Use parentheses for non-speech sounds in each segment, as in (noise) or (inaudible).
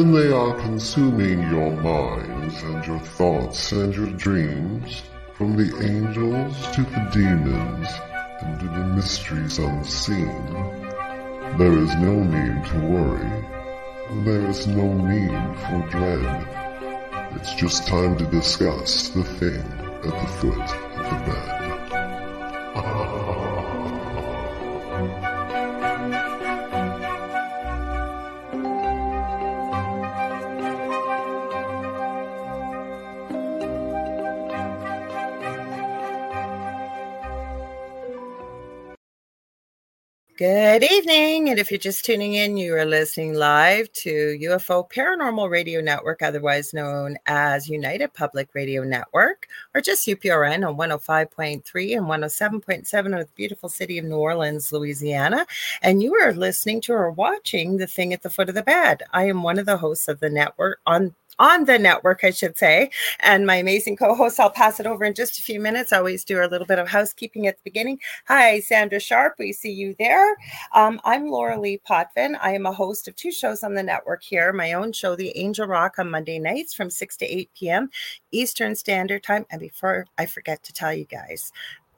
when they are consuming your minds and your thoughts and your dreams, from the angels to the demons and to the mysteries unseen, there is no need to worry. There is no need for dread. It's just time to discuss the thing at the foot of the bed. (laughs) Good evening. And if you're just tuning in, you are listening live to UFO Paranormal Radio Network, otherwise known as United Public Radio Network, or just UPRN on 105.3 and 107.7 of the beautiful city of New Orleans, Louisiana. And you are listening to or watching The Thing at the Foot of the Bed. I am one of the hosts of the network on on the network, I should say. And my amazing co host, I'll pass it over in just a few minutes. I always do a little bit of housekeeping at the beginning. Hi, Sandra Sharp. We see you there. Um, I'm Lorilei Potvin. I am a host of two shows on the network here my own show, The Angel Rock, on Monday nights from 6 to 8 p.m. Eastern Standard Time. And before I forget to tell you guys,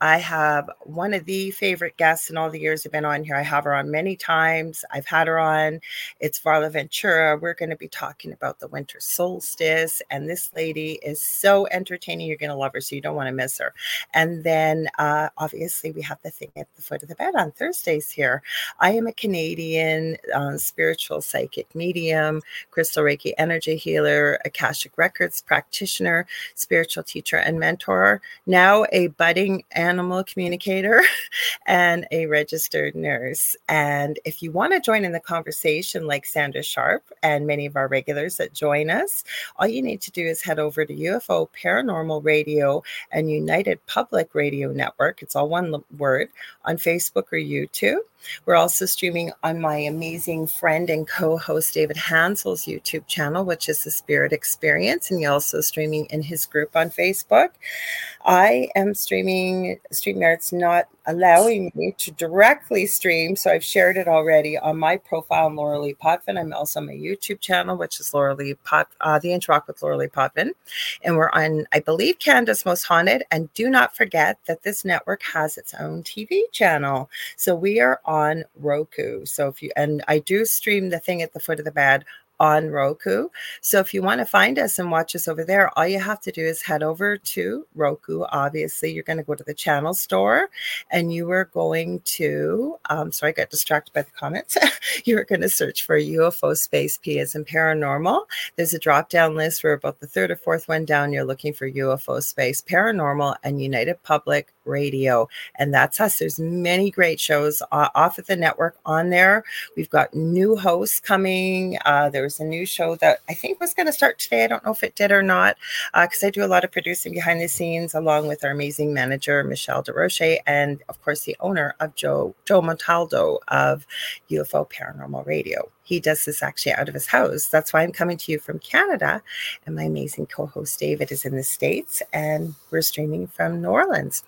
I have one of the favorite guests in all the years I've been on here. I have her on many times. I've had her on. It's Varla Ventura. We're going to be talking about the winter solstice. And this lady is so entertaining. You're going to love her. So you don't want to miss her. And then uh, obviously, we have the thing at the foot of the bed on Thursdays here. I am a Canadian uh, spiritual psychic medium, crystal Reiki energy healer, Akashic Records practitioner, spiritual teacher, and mentor. Now a budding and animal communicator (laughs) and a registered nurse. And if you want to join in the conversation, like Sandra Sharp and many of our regulars that join us, all you need to do is head over to UFO Paranormal Radio and United Public Radio Network. It's all one word on Facebook or YouTube. We're also streaming on my amazing friend and co host David Hanzel's YouTube channel, which is the Spirit Experience, and you're also streaming in his group on Facebook. I am streaming, StreamYard's not allowing me to directly stream. So I've shared it already on my profile, Lorilei Potvin. I'm also on my YouTube channel, which is Lorilei Pot, uh, The Interact with Lorilei Potvin. And we're on, I believe, Canada's Most Haunted. And do not forget that this network has its own TV channel. So we are on Roku. So if you, and I do stream the thing at the foot of the bed on Roku. So if you want to find us and watch us over there, all you have to do is head over to Roku. Obviously, you're going to go to the channel store and you are going to, um, sorry, I got distracted by the comments. (laughs) you are going to search for UFO Space P as in paranormal. There's a drop down list where about the third or fourth one down, you're looking for UFO Space Paranormal and United Public Radio. And that's us. There's many great shows uh, off of the network on there. We've got new hosts coming. Uh, there's a new show that I think was going to start today. I don't know if it did or not, because uh, I do a lot of producing behind the scenes along with our amazing manager, Michelle DeRoche, and of course, the owner of Joe, Joe Montaldo of UFO Paranormal Radio. He does this actually out of his house. That's why I'm coming to you from Canada. And my amazing co host, David, is in the States, and we're streaming from New Orleans.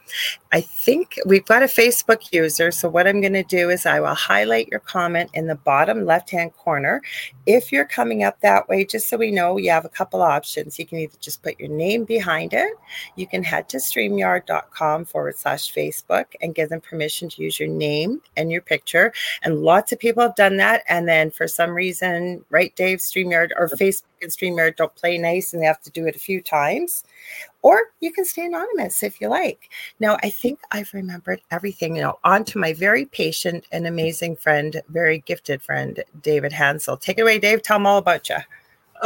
I think we've got a Facebook user. So, what I'm going to do is I will highlight your comment in the bottom left hand corner. If you're coming up that way, just so we know, you have a couple options. You can either just put your name behind it, you can head to streamyard.com forward slash Facebook and give them permission to use your name and your picture. And lots of people have done that. And then for some reason, right, Dave, StreamYard or Facebook and StreamYard don't play nice and they have to do it a few times. Or you can stay anonymous if you like. Now, I think I've remembered everything. You know, on to my very patient and amazing friend, very gifted friend, David Hanzel. Take it away, Dave. Tell them all about you.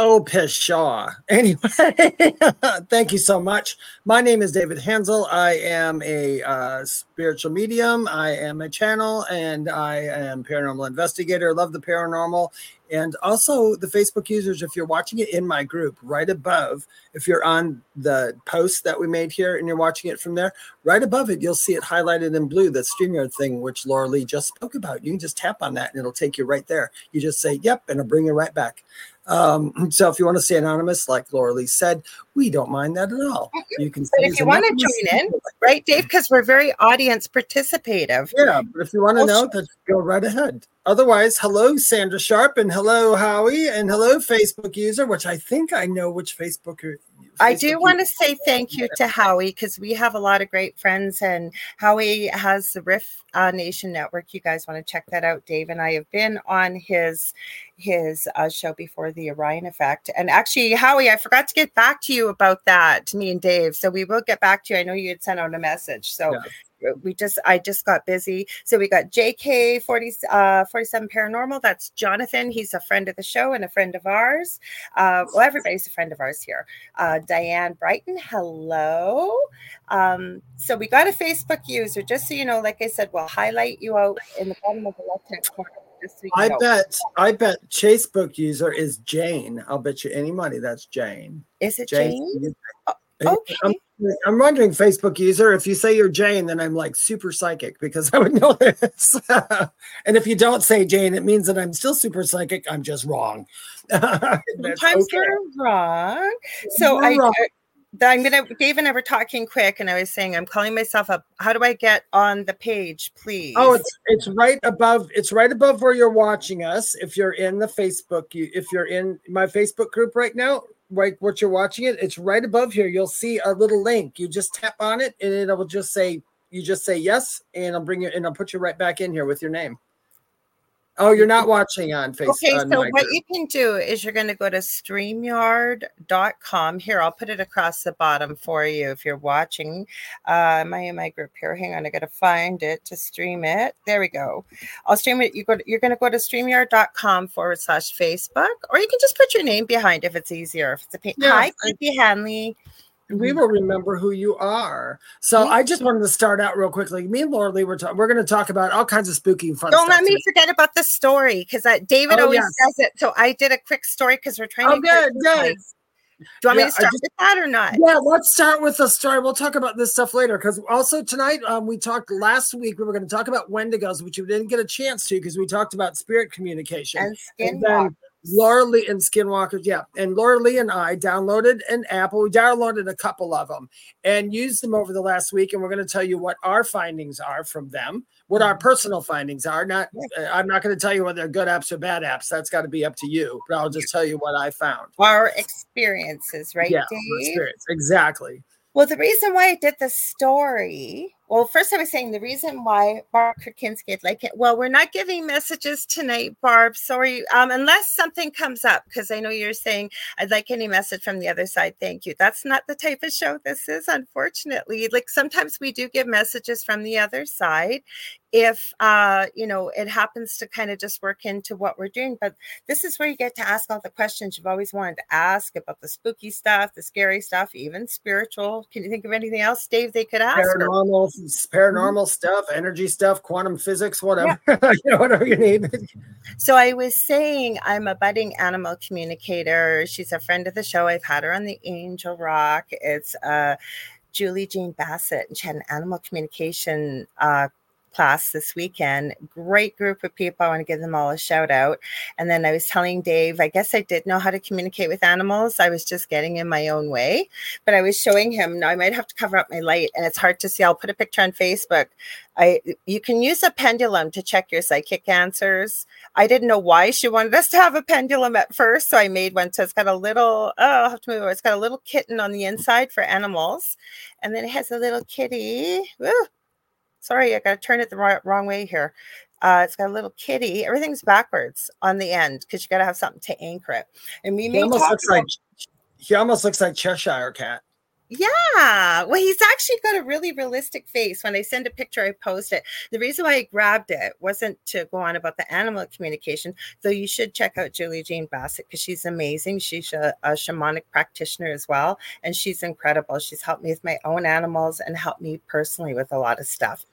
Oh, pshaw. (laughs) Anyway, (laughs) thank you so much. My name is David Hanzel. I am a uh, spiritual medium. I am a channel and I am paranormal investigator. Love the paranormal. And also the Facebook users, if you're watching it in my group, right above, if you're on the post that we made here and you're watching it from there, right above it, you'll see it highlighted in blue, the StreamYard thing, which Lorilei just spoke about. You can just tap on that and it'll take you right there. You just say, yep, and it'll bring you right back. Um, (clears throat) so if you want to stay anonymous, like Lorilei said, we don't mind that at all. You can. But if you want to join in, right, Dave, because we're very audience participative. Yeah, but if you want to know, then go right ahead. Otherwise, hello Sandra Sharp and hello Howie and hello Facebook user, which I think I know which Facebook I do want to say thank you to Howie because we have a lot of great friends, and Howie has the Riff uh, Nation Network. You guys want to check that out. Dave and I have been on his his uh, show before the Orion Effect, and actually, Howie, I forgot to get back to you about that, to me and Dave. So we will get back to you. I know you had sent out a message, so yeah we just I just got busy. So we got JK 40, uh, 47 Paranormal. That's Jonathan. He's a friend of the show and a friend of ours. Uh, well, everybody's a friend of ours here. Uh, Diane Brighton, hello. Um, so we got a Facebook user. Just so you know, like I said, we'll highlight you out in the bottom of the left hand corner. So I know. bet I bet Facebook user is Jane. I'll bet you any money that's Jane. Is it Jane? Jane? Okay. I'm, I'm, wondering, Facebook user, if you say you're Jane, then I'm like super psychic because I would know this. (laughs) and if you don't say Jane, it means that I'm still super psychic. I'm just wrong. (laughs) Sometimes okay. you're wrong. So you're I, wrong. I'm gonna Dave and I were talking quick, and I was saying I'm calling myself up. How do I get on the page, oh, please? Oh, it's it's right above. It's right above where you're watching us. If you're in the Facebook, you if you're in my Facebook group right now, right what you're watching it, it's right above here. You'll see a little link. You just tap on it, and it will just say you just say yes, and I'll bring you and I'll put you right back in here with your name. Oh, you're not watching on Facebook. Okay, so what group. you can do is you're going to go to streamyard.com. Here, I'll put it across the bottom for you if you're watching. Uh, am I in my group here? Hang on, I got to find it to stream it. There we go. I'll stream it. You go. To, you're going to go to streamyard.com forward slash Facebook, or you can just put your name behind if it's easier. If it's a pain. Yeah, Hi, Creepy Hanley we will remember who you are. So I just wanted to start out real quickly. Me and Lorilei were talking. We're going to talk about all kinds of spooky fun. Don't let me today. forget about the story because David oh, always yes. does it. So I did a quick story because we're trying. Oh, to good, good. Do you want yeah, me to start just, with that or not? Yeah, let's start with the story. We'll talk about this stuff later because also tonight um, we talked last week. We were going to talk about Wendigos, which we didn't get a chance to because we talked about spirit communication and skin. Lorilei and Skinwalkers, yeah. And Lorilei and I downloaded an app. We downloaded a couple of them and used them over the last week. And we're going to tell you what our findings are from them, what our mm-hmm. personal findings are. Not, uh, I'm not going to tell you whether they're good apps or bad apps. That's got to be up to you. But I'll just tell you what I found. Our experiences, right? Yeah, experience. exactly. Well, the reason why I did the story well, first I was saying the reason why Barb Krakinski like it. Well, we're not giving messages tonight, Barb. Sorry, um, unless something comes up, because I know you're saying I'd like any message from the other side. Thank you. That's not the type of show this is, unfortunately. Like sometimes we do give messages from the other side, if uh, you know it happens to kind of just work into what we're doing. But this is where you get to ask all the questions you've always wanted to ask about the spooky stuff, the scary stuff, even spiritual. Can you think of anything else, Dave? They could ask paranormal, paranormal mm-hmm. stuff, energy stuff, quantum physics, whatever, yeah. (laughs) you know, whatever you need. So I was saying I'm a budding animal communicator. She's a friend of the show. I've had her on the Angel Rock. It's uh Julie Jean Bassett, and she had an animal communication uh, class this weekend. Great group of people. I want to give them all a shout out. And then I was telling Dave, I guess I did know how to communicate with animals. I was just getting in my own way. But I was showing him, now I might have to cover up my light and it's hard to see. I'll put a picture on Facebook. I you can use a pendulum to check your psychic answers. I didn't know why she wanted us to have a pendulum at first. So I made one. So it's got a little, oh, I'll have to move it. It's got a little kitten on the inside for animals. And then it has a little kitty. Sorry, I got to turn it the wrong, wrong way here. Uh, it's got a little kitty. Everything's backwards on the end because you got to have something to anchor it. And we he almost looks about- like he almost looks like Cheshire cat. Yeah. Well, he's actually got a really realistic face. When I send a picture, I post it. The reason why I grabbed it wasn't to go on about the animal communication, though you should check out Julie Jane Bassett because she's amazing. She's a, a, shamanic practitioner as well, and she's incredible. She's helped me with my own animals and helped me personally with a lot of stuff.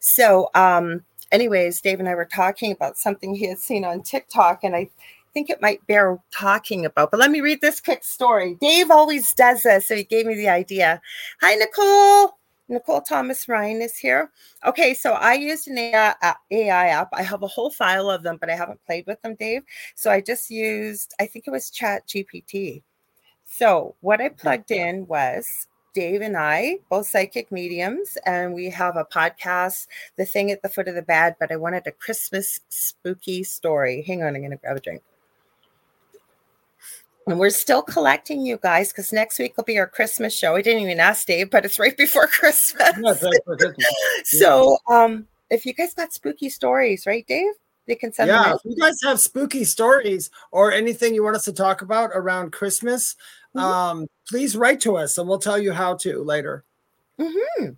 So, um, anyways, Dave and I were talking about something he had seen on TikTok, and I think it might bear talking about. But let me read this quick story. Dave always does this, so he gave me the idea. Hi, Nicole. Nicole Thomas Ryan is here. Okay, so I used an AI, uh, AI app. I have a whole file of them, but I haven't played with them, Dave. So I just used, I think it was Chat GPT. So what I plugged in was Dave and I, both psychic mediums, and we have a podcast, The Thing at the Foot of the Bed, but I wanted a Christmas spooky story. Hang on, I'm going to grab a drink. And we're still collecting you guys because next week will be our Christmas show. I didn't even ask Dave, but it's right before (laughs) Christmas. (laughs) so um, if you guys got spooky stories, right, Dave? They can send yeah, if you guys have spooky stories or anything you want us to talk about around Christmas, mm-hmm. um, please write to us and we'll tell you how to later. Mm-hmm.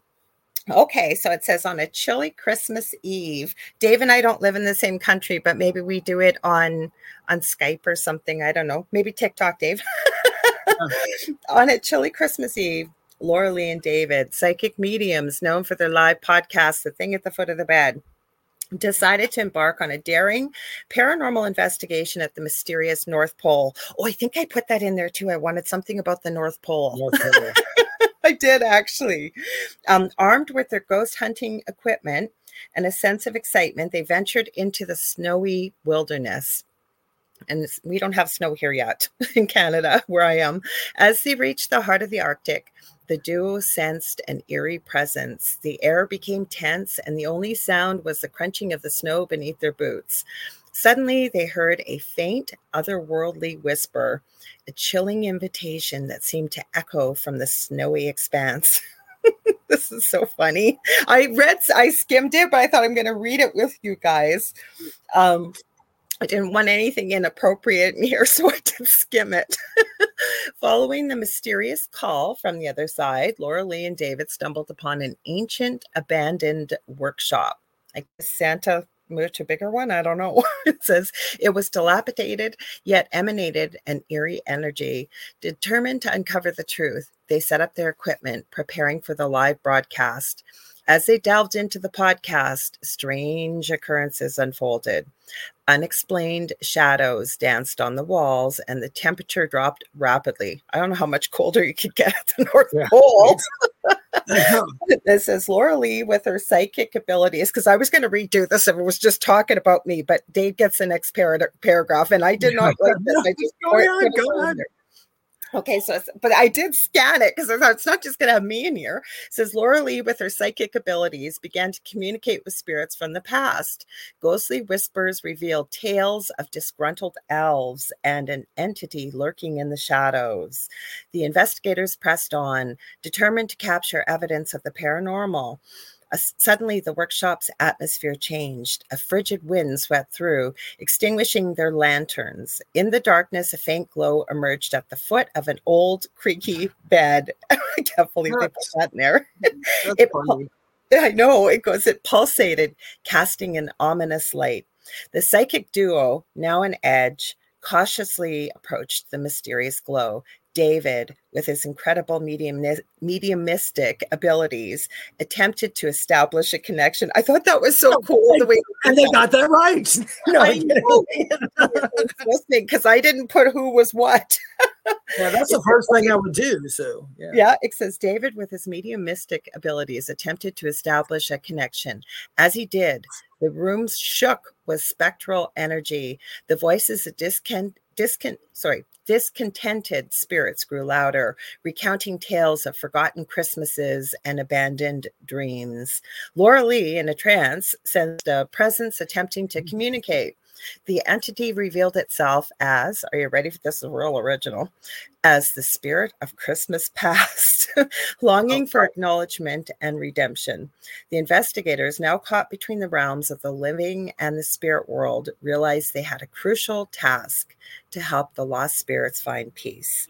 Okay, so it says on a chilly Christmas Eve. Dave and I don't live in the same country, but maybe we do it on on Skype or something. I don't know. Maybe TikTok, Dave. (laughs) on a chilly Christmas Eve, Lorilei and David, psychic mediums known for their live podcast, The Thing at the Foot of the Bed, decided to embark on a daring paranormal investigation at the mysterious North Pole. Oh, I think I put that in there too. I wanted something about the North Pole. North Pole. (laughs) (laughs) I did actually. Um, armed with their ghost hunting equipment and a sense of excitement, they ventured into the snowy wilderness. And we don't have snow here yet (laughs) in Canada, where I am. As they reached the heart of the Arctic, the duo sensed an eerie presence. The air became tense, and the only sound was the crunching of the snow beneath their boots. Suddenly, they heard a faint, otherworldly whisper a chilling invitation that seemed to echo from the snowy expanse. (laughs) this is so funny. I read, I skimmed it, but I thought I'm going to read it with you guys. Um, I didn't want anything inappropriate in here, (laughs) so I did skim it. (laughs) Following the mysterious call from the other side, Lorilei and David stumbled upon an ancient abandoned workshop. I guess Santa moved to a bigger one. I don't know. (laughs) it says it was dilapidated, yet emanated an eerie energy. Determined to uncover the truth, they set up their equipment, preparing for the live broadcast. As they delved into the podcast, strange occurrences unfolded. Unexplained shadows danced on the walls, and the temperature dropped rapidly. I don't know how much colder you could (laughs) get at the North yeah. Pole. (laughs) this is Lorilei with her psychic abilities. Because I was going to redo this if it was just talking about me, but Dave gets the next par- paragraph, and I did not like (laughs) this. I just go ahead, go ahead. Okay, so but I did scan it because it's not just going to have me in here. It says Lorilei, with her psychic abilities, began to communicate with spirits from the past. Ghostly whispers revealed tales of disgruntled elves and an entity lurking in the shadows. The investigators pressed on, determined to capture evidence of the paranormal. Suddenly, the workshop's atmosphere changed. A frigid wind swept through, extinguishing their lanterns. In the darkness, a faint glow emerged at the foot of an old, creaky bed. (laughs) I can't believe they put that in there. (laughs) it, I know it goes. It pulsated, casting an ominous light. The psychic duo, now an edge, cautiously approached the mysterious glow, David, with his incredible medium mediumistic abilities, attempted to establish a connection. I thought that was so oh, cool. The way (laughs) and they got that right. (laughs) No, I because I didn't put who was what. (laughs) yeah, that's the first thing I would do. So yeah. yeah, it says David, with his mediumistic abilities, attempted to establish a connection. As he did, the rooms shook with spectral energy. The voices of discon, discon, sorry, discontented spirits grew louder, recounting tales of forgotten Christmases and abandoned dreams. Lorilei, in a trance, sensed a presence attempting to mm. communicate. The entity revealed itself as, are you ready for this? Is real original, as the spirit of Christmas past, (laughs) longing for acknowledgement and redemption. The investigators, now caught between the realms of the living and the spirit world, realized they had a crucial task to help the lost spirits find peace.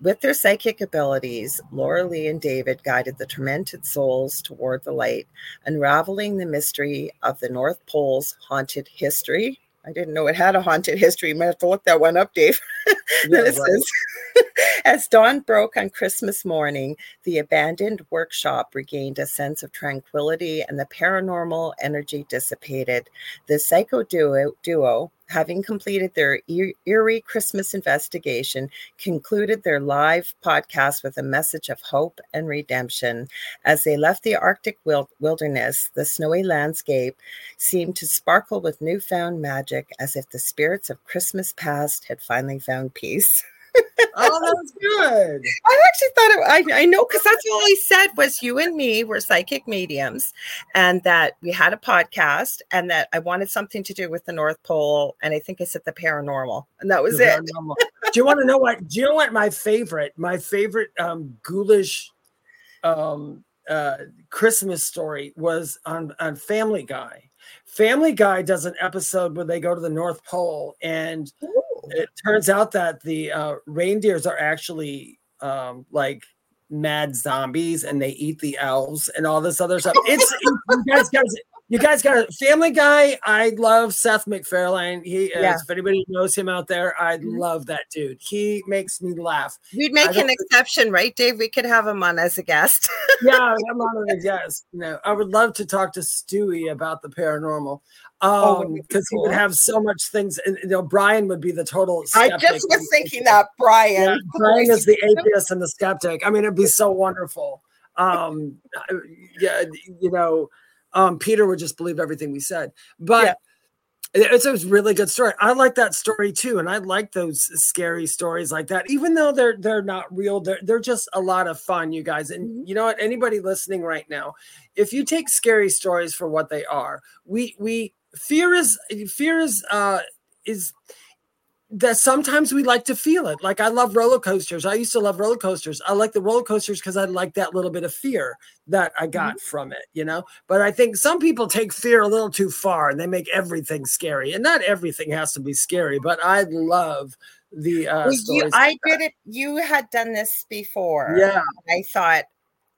With their psychic abilities, Lorilei and David guided the tormented souls toward the light, unraveling the mystery of the North Pole's haunted history I didn't know it had a haunted history. You might have to look that one up, Dave. (laughs) (laughs) Yeah, then it right. says, (laughs) As dawn broke on Christmas morning, the abandoned workshop regained a sense of tranquility and the paranormal energy dissipated. The psycho duo, duo having completed their eerie Christmas investigation, concluded their live podcast with a message of hope and redemption. As they left the Arctic wilderness, the snowy landscape seemed to sparkle with newfound magic, as if the spirits of Christmas past had finally found peace. (laughs) oh, that's good. (laughs) I actually thought it, I, I know because that's all he said was you and me were psychic mediums, and that we had a podcast, and that I wanted something to do with the North Pole, and I think I said the paranormal, and that was the it. do you want to know what? Do you know what my favorite, my favorite um, ghoulish um, uh, Christmas story was on on Family Guy. Family Guy does an episode where they go to the North Pole and Ooh it turns out that the uh, reindeers are actually um, like mad zombies and they eat the elves and all this other stuff. It's (laughs) you guys, guys, you guys got a Family Guy. I love Seth MacFarlane. He, yeah. if anybody knows him out there, I mm-hmm. love that dude. He makes me laugh. We'd make an exception, right, Dave? We could have him on as a guest. (laughs) yeah, I'm on as a guest. You know, I would love to talk to Stewie about the paranormal. Oh, um, because cool. he would have so much things. And, you know, Brian would be the total. I just was thinking that Brian. Yeah, (laughs) Brian is the atheist and the skeptic. I mean, it'd be so wonderful. Um, yeah, you know um, Peter would just believe everything we said. But yeah. It's a really good story. I like that story too, and I like those scary stories like that. Even though they're they're not real, they're they're just a lot of fun, you guys. And mm-hmm. you know what? Anybody listening right now, if you take scary stories for what they are, we we fear is fear is uh is that sometimes we like to feel it. Like I love roller coasters. I used to love roller coasters. I like the roller coasters because I like that little bit of fear that I got mm-hmm. from it, you know. But I think some people take fear a little too far and they make everything scary. And not everything has to be scary, but I love the uh well, you, I did it. You had done this before. Yeah. I thought,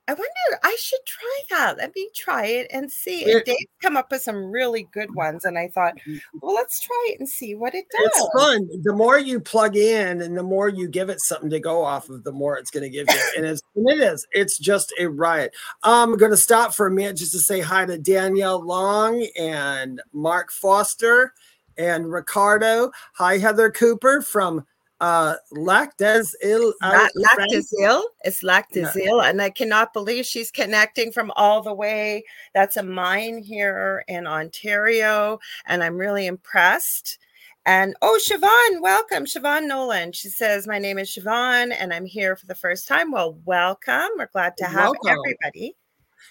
I wonder, I should try that. Let me try it and see. And Dave come up with some really good ones. And I thought, mm-hmm. well, let's try it and see what it does. It's fun. The more you plug in and the more you give it something to go off of, the more it's going to give you. and, it's, and it is. It's just a riot. I'm going to stop for a minute just to say hi to Danielle Long and Mark Foster and Ricardo. Hi, Heather Cooper from uh lactase ill not lactase ill it's lactase ill and i cannot believe she's connecting from all the way. That's a mine here in ontario and i'm really impressed. And oh siobhan welcome siobhan nolan. She says my name is siobhan and i'm here for the first time. Well welcome. We're glad to have welcome. everybody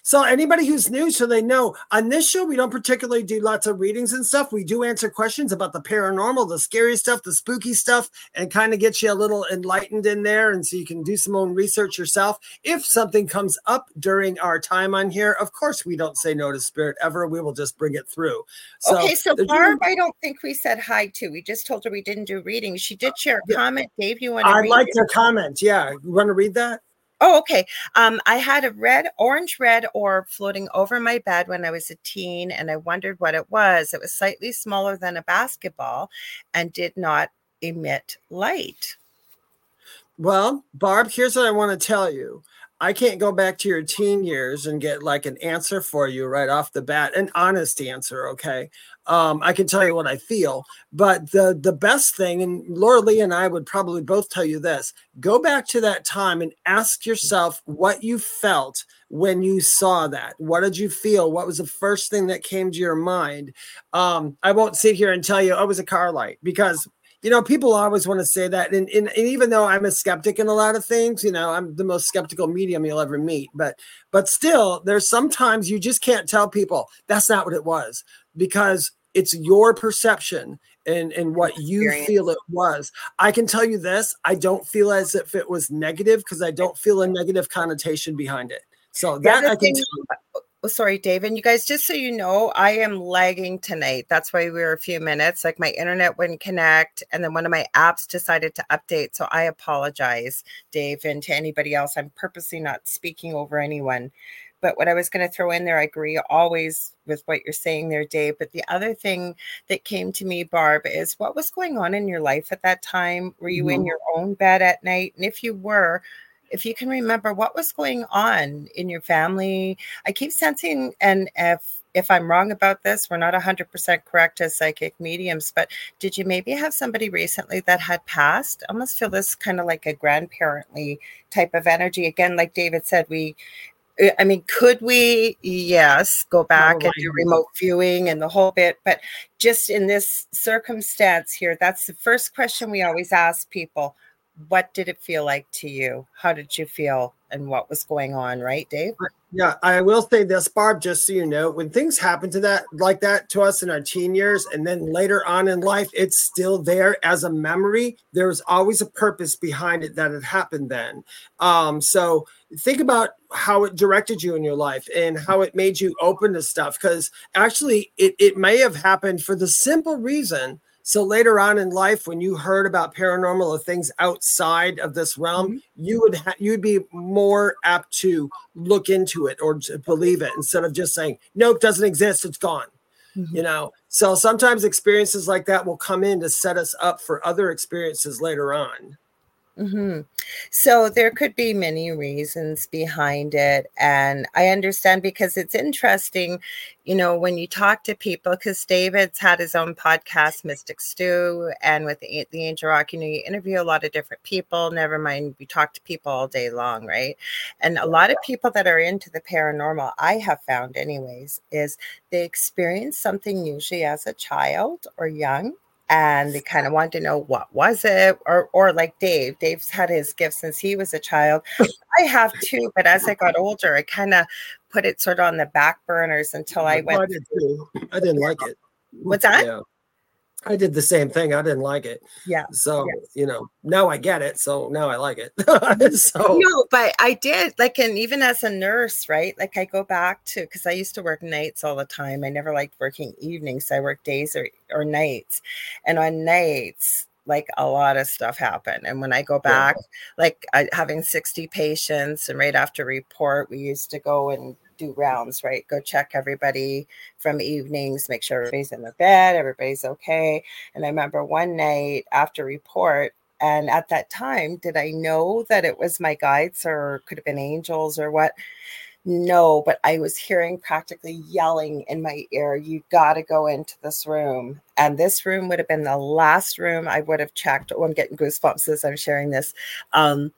so anybody who's new, so they know on this show, we don't particularly do lots of readings and stuff. We do answer questions about the paranormal, the scary stuff, the spooky stuff, and kind of get you a little enlightened in there. And so you can do some own research yourself. If something comes up during our time on here, of course, we don't say no to spirit ever. We will just bring it through. So, okay, so Barb, I don't think we said hi to. We just told her we didn't do readings. She did share a comment. Dave, you want to I'd like to comment. Yeah. You want to read that? Oh, okay. Um, I had a red, orange red orb floating over my bed when I was a teen, and I wondered what it was. It was slightly smaller than a basketball and did not emit light. Well, Barb, here's what I want to tell you. I can't go back to your teen years and get like an answer for you right off the bat, an honest answer. Okay. Um, I can tell you what I feel, but the the best thing, and Lorilei and I would probably both tell you this: go back to that time and ask yourself what you felt when you saw that. What did you feel? What was the first thing that came to your mind? Um, I won't sit here and tell you oh, it was a car light because you know, people always want to say that. And, and, and, even though I'm a skeptic in a lot of things, you know, I'm the most skeptical medium you'll ever meet. But but still, there's sometimes you just can't tell people that's not what it was because it's your perception and, and what you feel it was. I can tell you this, I don't feel as if it was negative because I don't feel a negative connotation behind it. So that I can tell Oh, sorry, Dave. And you guys, just so you know, I am lagging tonight. That's why we were a few minutes. Like my internet wouldn't connect, and then one of my apps decided to update. So I apologize, Dave, and to anybody else. I'm purposely not speaking over anyone. but what I was going to throw in there, I agree always with what you're saying there, Dave. But the other thing that came to me, Barb, is what was going on in your life at that time? Were you mm-hmm. in your own bed at night? And if you were, if you can remember what was going on in your family, I keep sensing, and if if I'm wrong about this, we're not 100% correct as psychic mediums, but did you maybe have somebody recently that had passed? I almost feel this kind of like a grandparently type of energy. Again, like David said, we uh, I mean, could we? Yes, go back and do remote viewing and the whole bit. But just in this circumstance here, that's the first question we always ask people what did it feel like to you? How did you feel and what was going on, right, Dave? Yeah, I will say this, Barb, just so you know, when things happen to that like that to us in our teen years and then later on in life, it's still there as a memory. There's always a purpose behind it that it happened then. Um, so think about how it directed you in your life and how it made you open to stuff. Because actually, it, it may have happened for the simple reason so later on in life, when you heard about paranormal or things outside of this realm, mm-hmm. you would ha- you'd be more apt to look into it or to believe it instead of just saying, "Nope, doesn't exist. It's gone." Mm-hmm. You know. So sometimes experiences like that will come in to set us up for other experiences later on. Mm-hmm. So there could be many reasons behind it. And I understand because it's interesting, you know, when you talk to people, because David's had his own podcast, Mystic Stew, and with the, Angel Rock, you know, you interview a lot of different people. Never mind, you talk to people all day long, right? And a lot of people that are into the paranormal, I have found, anyways, is they experience something usually as a child or young and they kind of want to know what was it or or like dave dave's had his gift since he was a child i have too but as i got older i kind of put it sort of on the back burners until i went I, did too. I didn't like it what's that yeah. I did the same thing. I didn't like it. Yeah. So, yes. you know, now I get it. So now I like it. (laughs) so No, but I did like and even as a nurse, right? Like I go back to because I used to work nights all the time. I never liked working evenings. I worked days or, or nights. And on nights, like a lot of stuff happened. And when I go back, yeah. like I, having 60 patients and right after report, we used to go and do rounds, right? Go check everybody from evenings, make sure everybody's in the bed, everybody's okay. And I remember one night after report, and at that time, did I know that it was my guides or could have been angels or what? No, but I was hearing practically yelling in my ear, you got to go into this room. And this room would have been the last room I would have checked. Oh, I'm getting goosebumps as I'm sharing this. Um,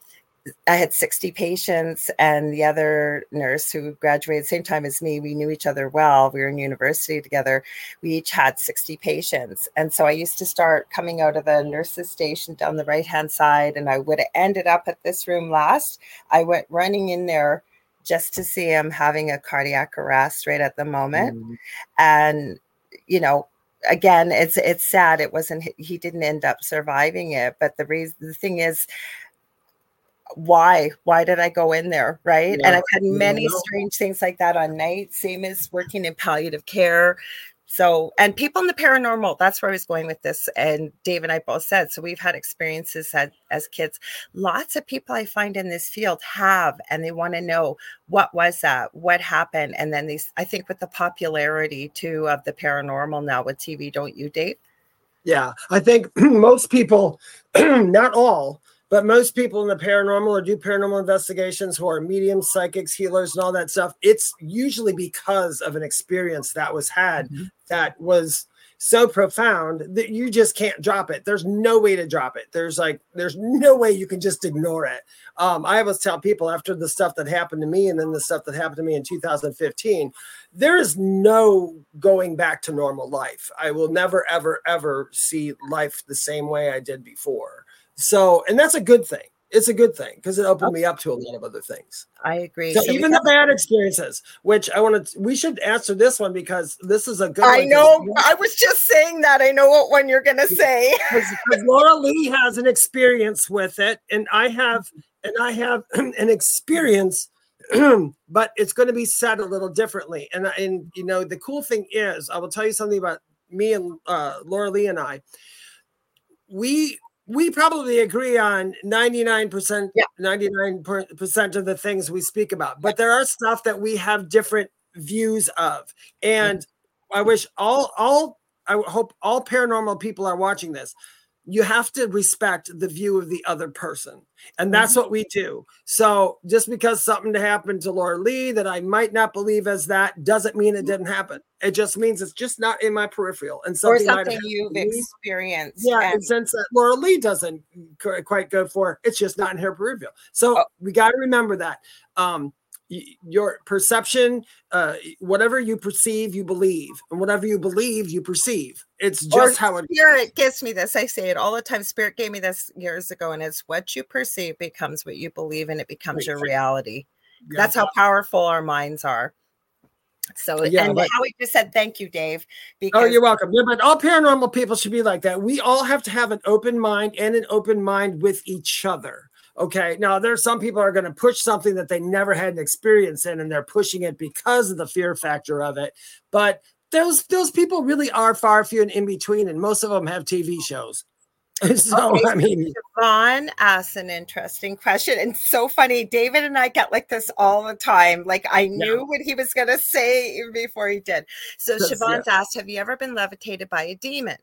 I had 60 patients, and the other nurse who graduated same time as me, we knew each other well. We were in university together. We each had 60 patients. And so I used to start coming out of the nurses' station down the right hand side, and I would have ended up at this room last. I went running in there just to see him having a cardiac arrest right at the moment. Mm. And, you know, again, it's it's sad. It wasn't he didn't end up surviving it. But the reason the thing is why? Why did i go in there right? Yeah. and i've had many strange things like that on night same as working in palliative care. So and people in the paranormal that's where i was going with this and dave and i both said so we've had experiences as, as kids. Lots of people i find in this field have and they want to know what was that? What happened? And then these i think with the popularity too of the paranormal now with tv don't you dave? Yeah i think (clears throat) most people (clears throat) not all but most people in the paranormal or do paranormal investigations who are mediums, psychics, healers, and all that stuff, it's usually because of an experience that was had mm-hmm. that was so profound that you just can't drop it. There's no way to drop it. There's like, there's no way you can just ignore it. Um, I always tell people after the stuff that happened to me and then the stuff that happened to me in 2015, there is no going back to normal life. I will never, ever, ever see life the same way I did before. So, and that's a good thing. It's a good thing because it opened me up to a lot of other things. I agree. So, so even the bad experiences, which I want to, we should answer this one because this is a good. I know. I was just saying that. I know what one you're going to say. (laughs) Because Lorilei has an experience with it, and I have, and I have (clears throat) an experience (clears throat) but it's going to be said a little differently. And and you know the cool thing is, I will tell you something about me and uh, Lorilei and I. We we probably agree on 99% yeah. 99% of the things we speak about but there are stuff that we have different views of. And i wish all all i hope all paranormal people are watching this you have to respect the view of the other person. And that's mm-hmm. what we do. So just because something happened to Lorilei that I might not believe as that doesn't mean it mm-hmm. didn't happen. It just means it's just not in my peripheral. And something, or something you've experienced. Yeah. And, and since uh, Lorilei doesn't quite go for, it's just not in her peripheral. So oh. we got to remember that. Um, your perception uh, whatever you perceive you believe and whatever you believe you perceive it's just or how it spirit gives me this i say it all the time spirit gave me this years ago and it's what you perceive becomes what you believe and it becomes your reality yeah. that's how powerful our minds are so yeah, and how we just said thank you, Dave. Because- oh, you're welcome. Yeah, but all paranormal people should be like that. We all have to have an open mind and an open mind with each other. Okay. Now there's some people are going to push something that they never had an experience in and they're pushing it because of the fear factor of it. But those those people really are far few and in between, and most of them have TV shows. (laughs) So okay, I mean, Vaughn asked an interesting question, and so funny. David and I get like this all the time. Like I knew yeah. what he was going to say before he did. So Siobhan's yeah. asked, "Have you ever been levitated by a demon?"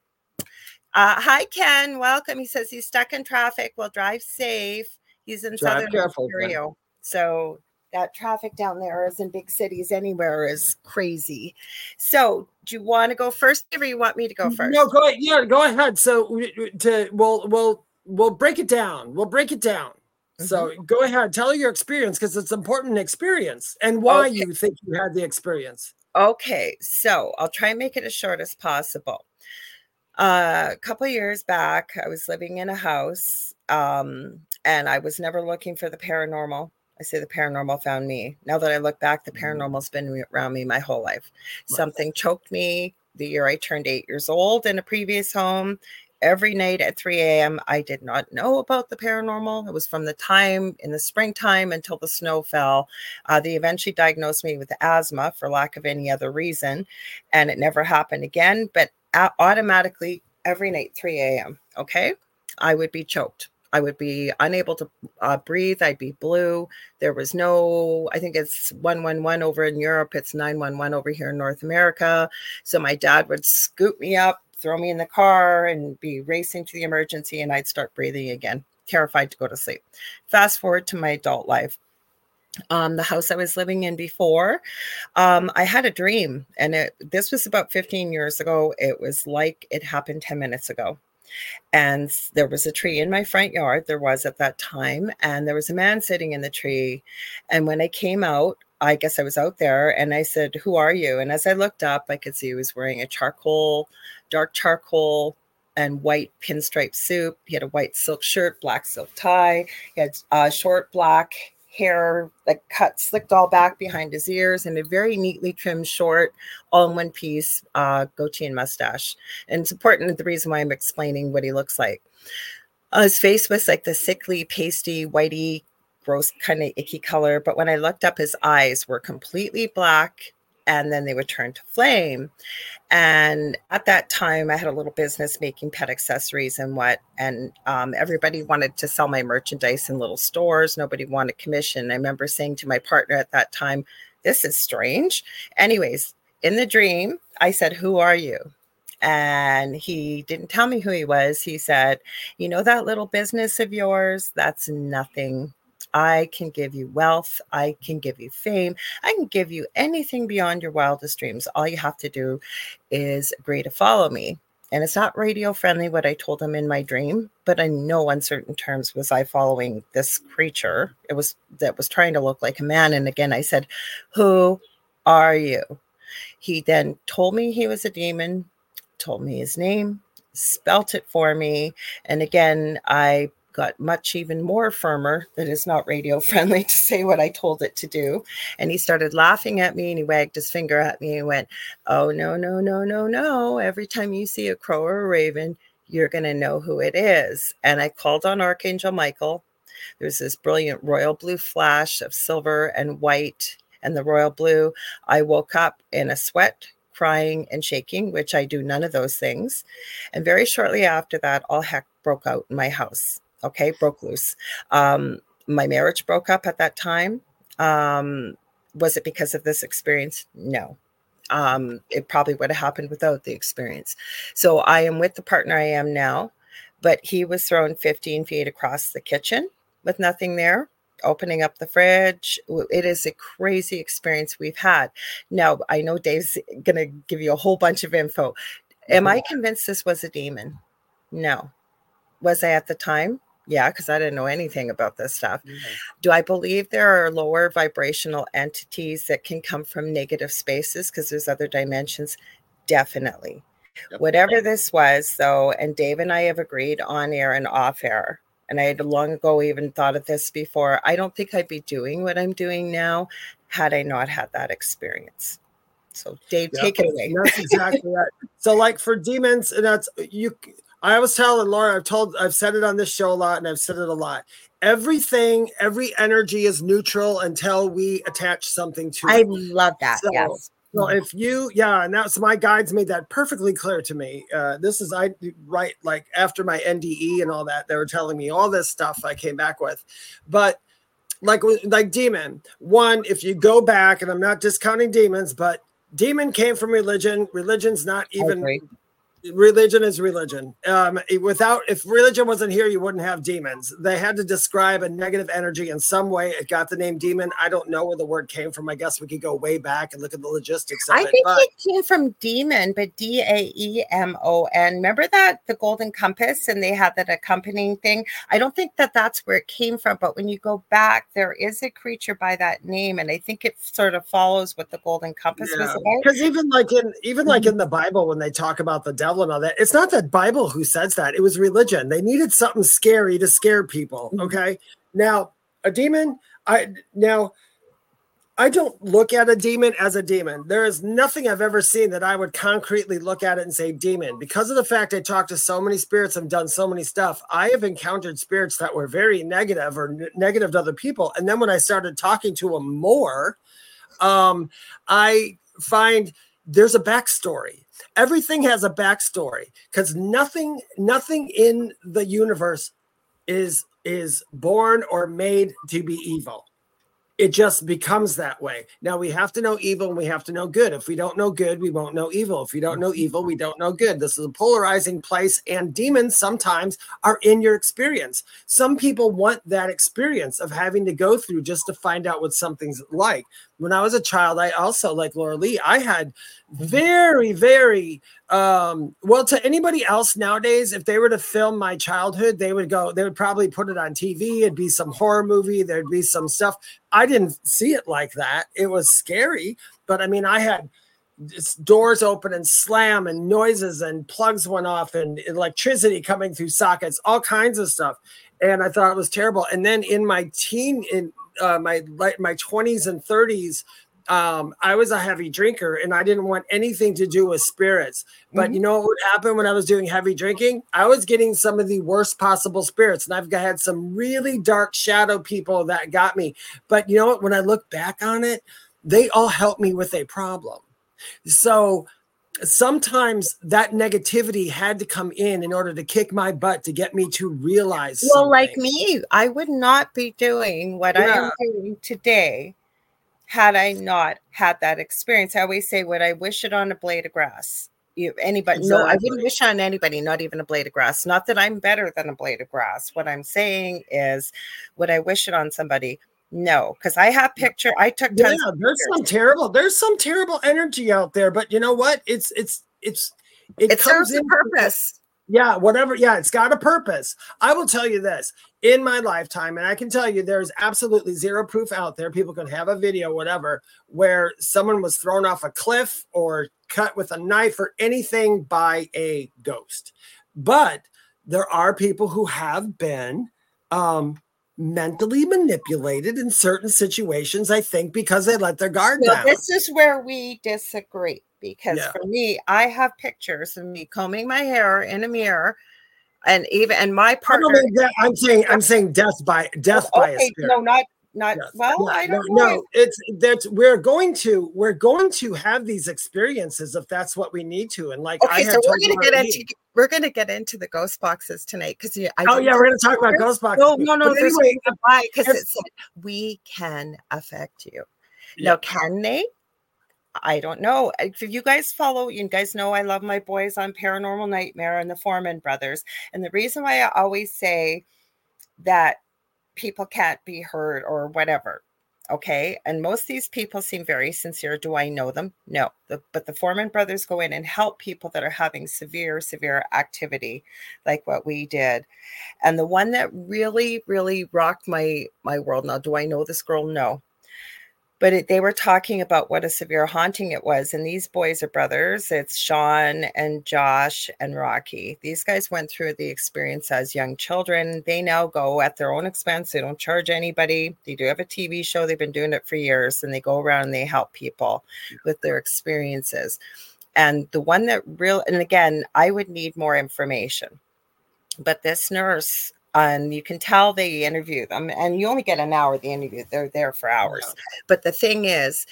Uh, hi Ken, welcome. He says he's stuck in traffic. Will drive safe. He's in Drive Southern careful, Ontario. So that traffic down there is in big cities anywhere is crazy. So do you want to go first or you want me to go first? No, go ahead. Yeah, go ahead. So to we'll we'll we'll break it down. We'll break it down. Mm-hmm. So go ahead, tell your experience because it's important experience and why okay. you think you had the experience. Okay, so I'll try and make it as short as possible. Uh, a couple years back, I was living in a house um, and I was never looking for the paranormal. I say the paranormal found me. Now that I look back, the mm-hmm. paranormal's been around me my whole life. Something choked me the year I turned eight years old in a previous home. Every night at 3 a.m., I did not know about the paranormal. It was from the time in the springtime until the snow fell. Uh, they eventually diagnosed me with asthma for lack of any other reason, and it never happened again. But automatically, every night, 3 a.m., okay, I would be choked I would be unable to uh, breathe. I'd be blue. There was no, I think it's 111 over in Europe, it's 911 over here in North America. So my dad would scoop me up, throw me in the car, and be racing to the emergency, and I'd start breathing again, terrified to go to sleep. Fast forward to my adult life. Um, the house I was living in before, um, I had a dream, and it, this was about 15 years ago. It was like it happened 10 minutes ago. And there was a tree in my front yard. There was at that time. And there was a man sitting in the tree. And when I came out, I guess I was out there and I said, Who are you? And as I looked up, I could see he was wearing a charcoal, dark charcoal and white pinstripe suit. He had a white silk shirt, black silk tie. He had a short black hair like cut slicked all back behind his ears and a very neatly trimmed short all in one piece uh, goatee and mustache. And it's important the reason why i'm explaining what he looks like. Uh, his face was like the sickly pasty whitey gross kind of icky color but when i looked up his eyes were completely black and then they would turn to flame. And at that time, I had a little business making pet accessories and what, and um, everybody wanted to sell my merchandise in little stores. Nobody wanted commission. I remember saying to my partner at that time, This is strange. Anyways, in the dream, I said, Who are you? And he didn't tell me who he was. He said, You know, that little business of yours, that's nothing I can give you wealth. I can give you fame. I can give you anything beyond your wildest dreams. All you have to do is agree to follow me. And it's not radio friendly what I told him in my dream, but in no uncertain terms was I following this creature. It was that was trying to look like a man. And again, I said, Who are you? He then told me he was a demon, told me his name, spelt it for me. And again, I got much even more firmer that is not radio friendly (laughs) to say what I told it to do. And he started laughing at me and he wagged his finger at me and went, Oh, no, no, no, no, no. Every time you see a crow or a raven, you're going to know who it is. And I called on Archangel Michael. There's this brilliant royal blue flash of silver and white and the royal blue. I woke up in a sweat crying and shaking, which I do none of those things. And very shortly after that, all heck broke out in my house. Okay, broke loose. Um, my marriage broke up at that time. Um, was it because of this experience? No. Um, it probably would have happened without the experience. So I am with the partner I am now, but he was thrown 15 feet across the kitchen with nothing there opening up the fridge. It is a crazy experience we've had. Now, I know Dave's going to give you a whole bunch of info. Am I convinced this was a demon? No. Was I at the time? Yeah, because I didn't know anything about this stuff. Mm-hmm. Do I believe there are lower vibrational entities that can come from negative spaces because there's other dimensions? Definitely. Yep. Whatever this was, though, and Dave and I have agreed on air and off air and I had long ago even thought of this before. I don't think I'd be doing what I'm doing now had I not had that experience. So, Dave, yep. take it away. That's exactly right. So, like for demons, and that's you. I was telling Laura, I've told, I've said it on this show a lot, and I've said it a lot. Everything, every energy is neutral until we attach something to I it. I love that. So, yes. Well, if you, yeah, and that's my guides made that perfectly clear to me. Uh, this is I right like after my NDE and all that, they were telling me all this stuff I came back with, but like like demon one, if you go back, and I'm not discounting demons, but demon came from religion. Religion's not even religion is religion. Um, without if religion wasn't here, you wouldn't have demons. They had to describe a negative energy in some way. It got the name demon. I don't know where the word came from. I guess we could go way back and look at the logistics. I it, think but, it came from demon, but D A E M O N. Remember that the Golden Compass, and they had that accompanying thing. I don't think that that's where it came from. But when you go back, there is a creature by that name, and I think it sort of follows what the Golden Compass yeah. was about. Because even like in even like mm-hmm. in the Bible, when they talk about the devil and all that. It's not the Bible who says that. It was religion. They needed something scary to scare people. Mm-hmm. Okay. Now, a demon, I now I don't look at a demon as a demon. There is nothing I've ever seen that I would concretely look at it and say demon. Because of the fact I talked to so many spirits and done so many stuff, I have encountered spirits that were very negative or n- negative to other people. And then when I started talking to them more, um, I find there's a backstory everything has a backstory because nothing nothing in the universe is is born or made to be evil it just becomes that way. Now we have to know evil and we have to know good. If we don't know good, we won't know evil. If we don't know evil, we don't know good. This is a polarizing place, and demons sometimes are in your experience. Some people want that experience of having to go through just to find out what something's like. When I was a child, I also, like Lorilei, I had very, very um, well, to anybody else nowadays, if they were to film my childhood, they would go, they would probably put it on TV. It'd be some horror movie, there'd be some stuff. I didn't see it like that. It was scary, but I mean, I had doors open and slam and noises and plugs went off and electricity coming through sockets, all kinds of stuff. And I thought it was terrible. And then in my teen, in uh, my my 20s and 30s, um, I was a heavy drinker and I didn't want anything to do with spirits. But mm-hmm. you know what would happen when I was doing heavy drinking? I was getting some of the worst possible spirits, and I've had some really dark shadow people that got me. But you know what? When I look back on it, they all helped me with a problem. So sometimes that negativity had to come in in order to kick my butt to get me to realize. Well, something. like me, I would not be doing what yeah. I am doing today had I not had that experience. I always say, would I wish it on a blade of grass? You, anybody? Exactly. No, I wouldn't wish on anybody, not even a blade of grass. Not that I'm better than a blade of grass. What I'm saying is, would I wish it on somebody? No, because I have picture. I took yeah. There's some terrible. There's some terrible energy out there, but you know what? It's it's it's it, it serves a purpose. Yeah, whatever. Yeah, it's got a purpose. I will tell you this in my lifetime, and I can tell you there's absolutely zero proof out there. People can have a video, whatever, where someone was thrown off a cliff or cut with a knife or anything by a ghost. But there are people who have been um, mentally manipulated in certain situations, I think, because they let their guard well, down. This is where we disagree because yeah. for me, I have pictures of me combing my hair in a mirror. And even and my partner, I'm saying I'm saying death by death oh, by a spirit. No, not not Yes. well. No, I don't no, know. no, it's that's we're going to we're going to have these experiences if that's what we need to. And like Okay, so we're gonna get into we're gonna get into the ghost boxes tonight because I Oh yeah, we're gonna talk about ghost boxes. No, no, no. But anyway, why because it said we can affect you. Yeah. Now, can they? I don't know. If you guys follow, you guys know I love my boys on Paranormal Nightmare and the Foreman Brothers. And the reason why I always say that people can't be hurt or whatever. Okay. And most of these people seem very sincere. Do I know them? No. The, but the Foreman brothers go in and help people that are having severe, severe activity, like what we did. And the one that really, really rocked my my world. Now, do I know this girl? No. But it, they were talking about what a severe haunting it was. And these boys are brothers. It's Sean and Josh and Rocky. These guys went through the experience as young children. They now go at their own expense. They don't charge anybody. They do have a TV show. They've been doing it for years. And they go around and they help people with their experiences. And the one that real, and again, I would need more information. But this nurse, and you can tell they interview them, and you only get an hour of the interview. They're there for hours. But the thing is,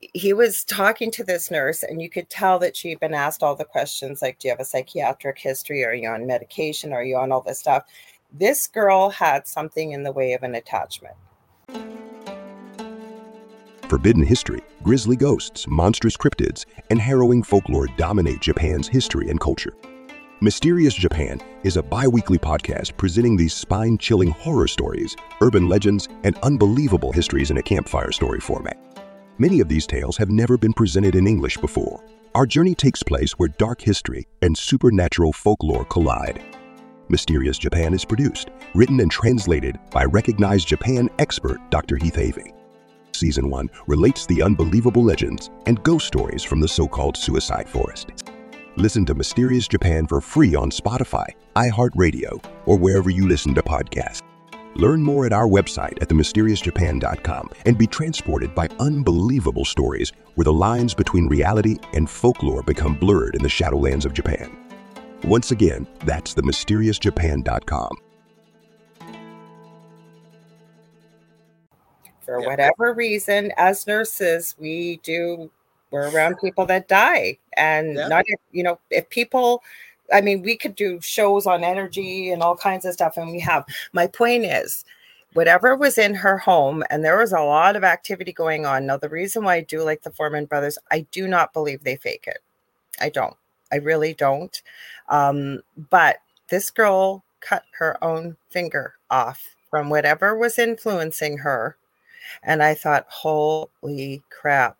he was talking to this nurse, and you could tell that she'd been asked all the questions like, Do you have a psychiatric history? Are you on medication? Are you on all this stuff? This girl had something in the way of an attachment. Forbidden history, grisly ghosts, monstrous cryptids, and harrowing folklore dominate Japan's history and culture. Mysterious Japan is a bi weekly podcast presenting these spine chilling horror stories, urban legends, and unbelievable histories in a campfire story format. Many of these tales have never been presented in English before. Our journey takes place where dark history and supernatural folklore collide. Mysterious Japan is produced, written, and translated by recognized Japan expert Dr. Heath Avey. Season 1 relates the unbelievable legends and ghost stories from the so called suicide forest. Listen to Mysterious Japan for free on Spotify, iHeartRadio, or wherever you listen to podcasts. Learn more at our website at themysteriousjapan.com and be transported by unbelievable stories where the lines between reality and folklore become blurred in the shadowlands of Japan. Once again, that's themysteriousjapan.com. For whatever reason, as nurses, we do, we're around people that die. And Yeah. not, you know, if people, I mean, we could do shows on energy and all kinds of stuff, and we have. My point is, whatever was in her home, and there was a lot of activity going on. Now, the reason why I do like the Foreman brothers, I do not believe they fake it. I don't. I really don't. Um, but this girl cut her own finger off from whatever was influencing her. And I thought, holy crap.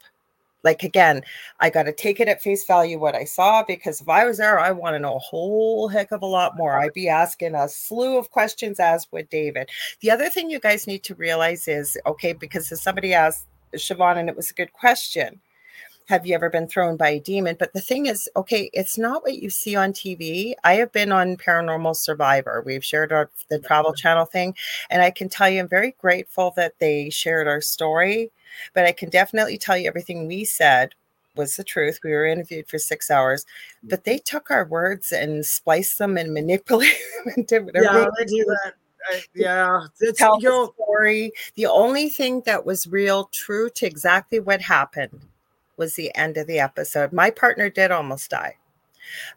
Like, again, I got to take it at face value what I saw because if I was there, I want to know a whole heck of a lot more. I'd be asking a slew of questions, as would David. The other thing you guys need to realize is okay, because somebody asked Siobhan, and it was a good question have you ever been thrown by a demon? But the thing is, okay, it's not what you see on TV. I have been on Paranormal Survivor. We've shared our the Travel Channel thing, and I can tell you, I'm very grateful that they shared our story. But I can definitely tell you everything we said was the truth. We were interviewed for six hours, mm. but they took our words and spliced them and manipulated (laughs) them and did whatever Yeah, they do that. I- yeah, it's tell you know, the story. The only thing that was real, true to exactly what happened was the end of the episode. My partner did almost die.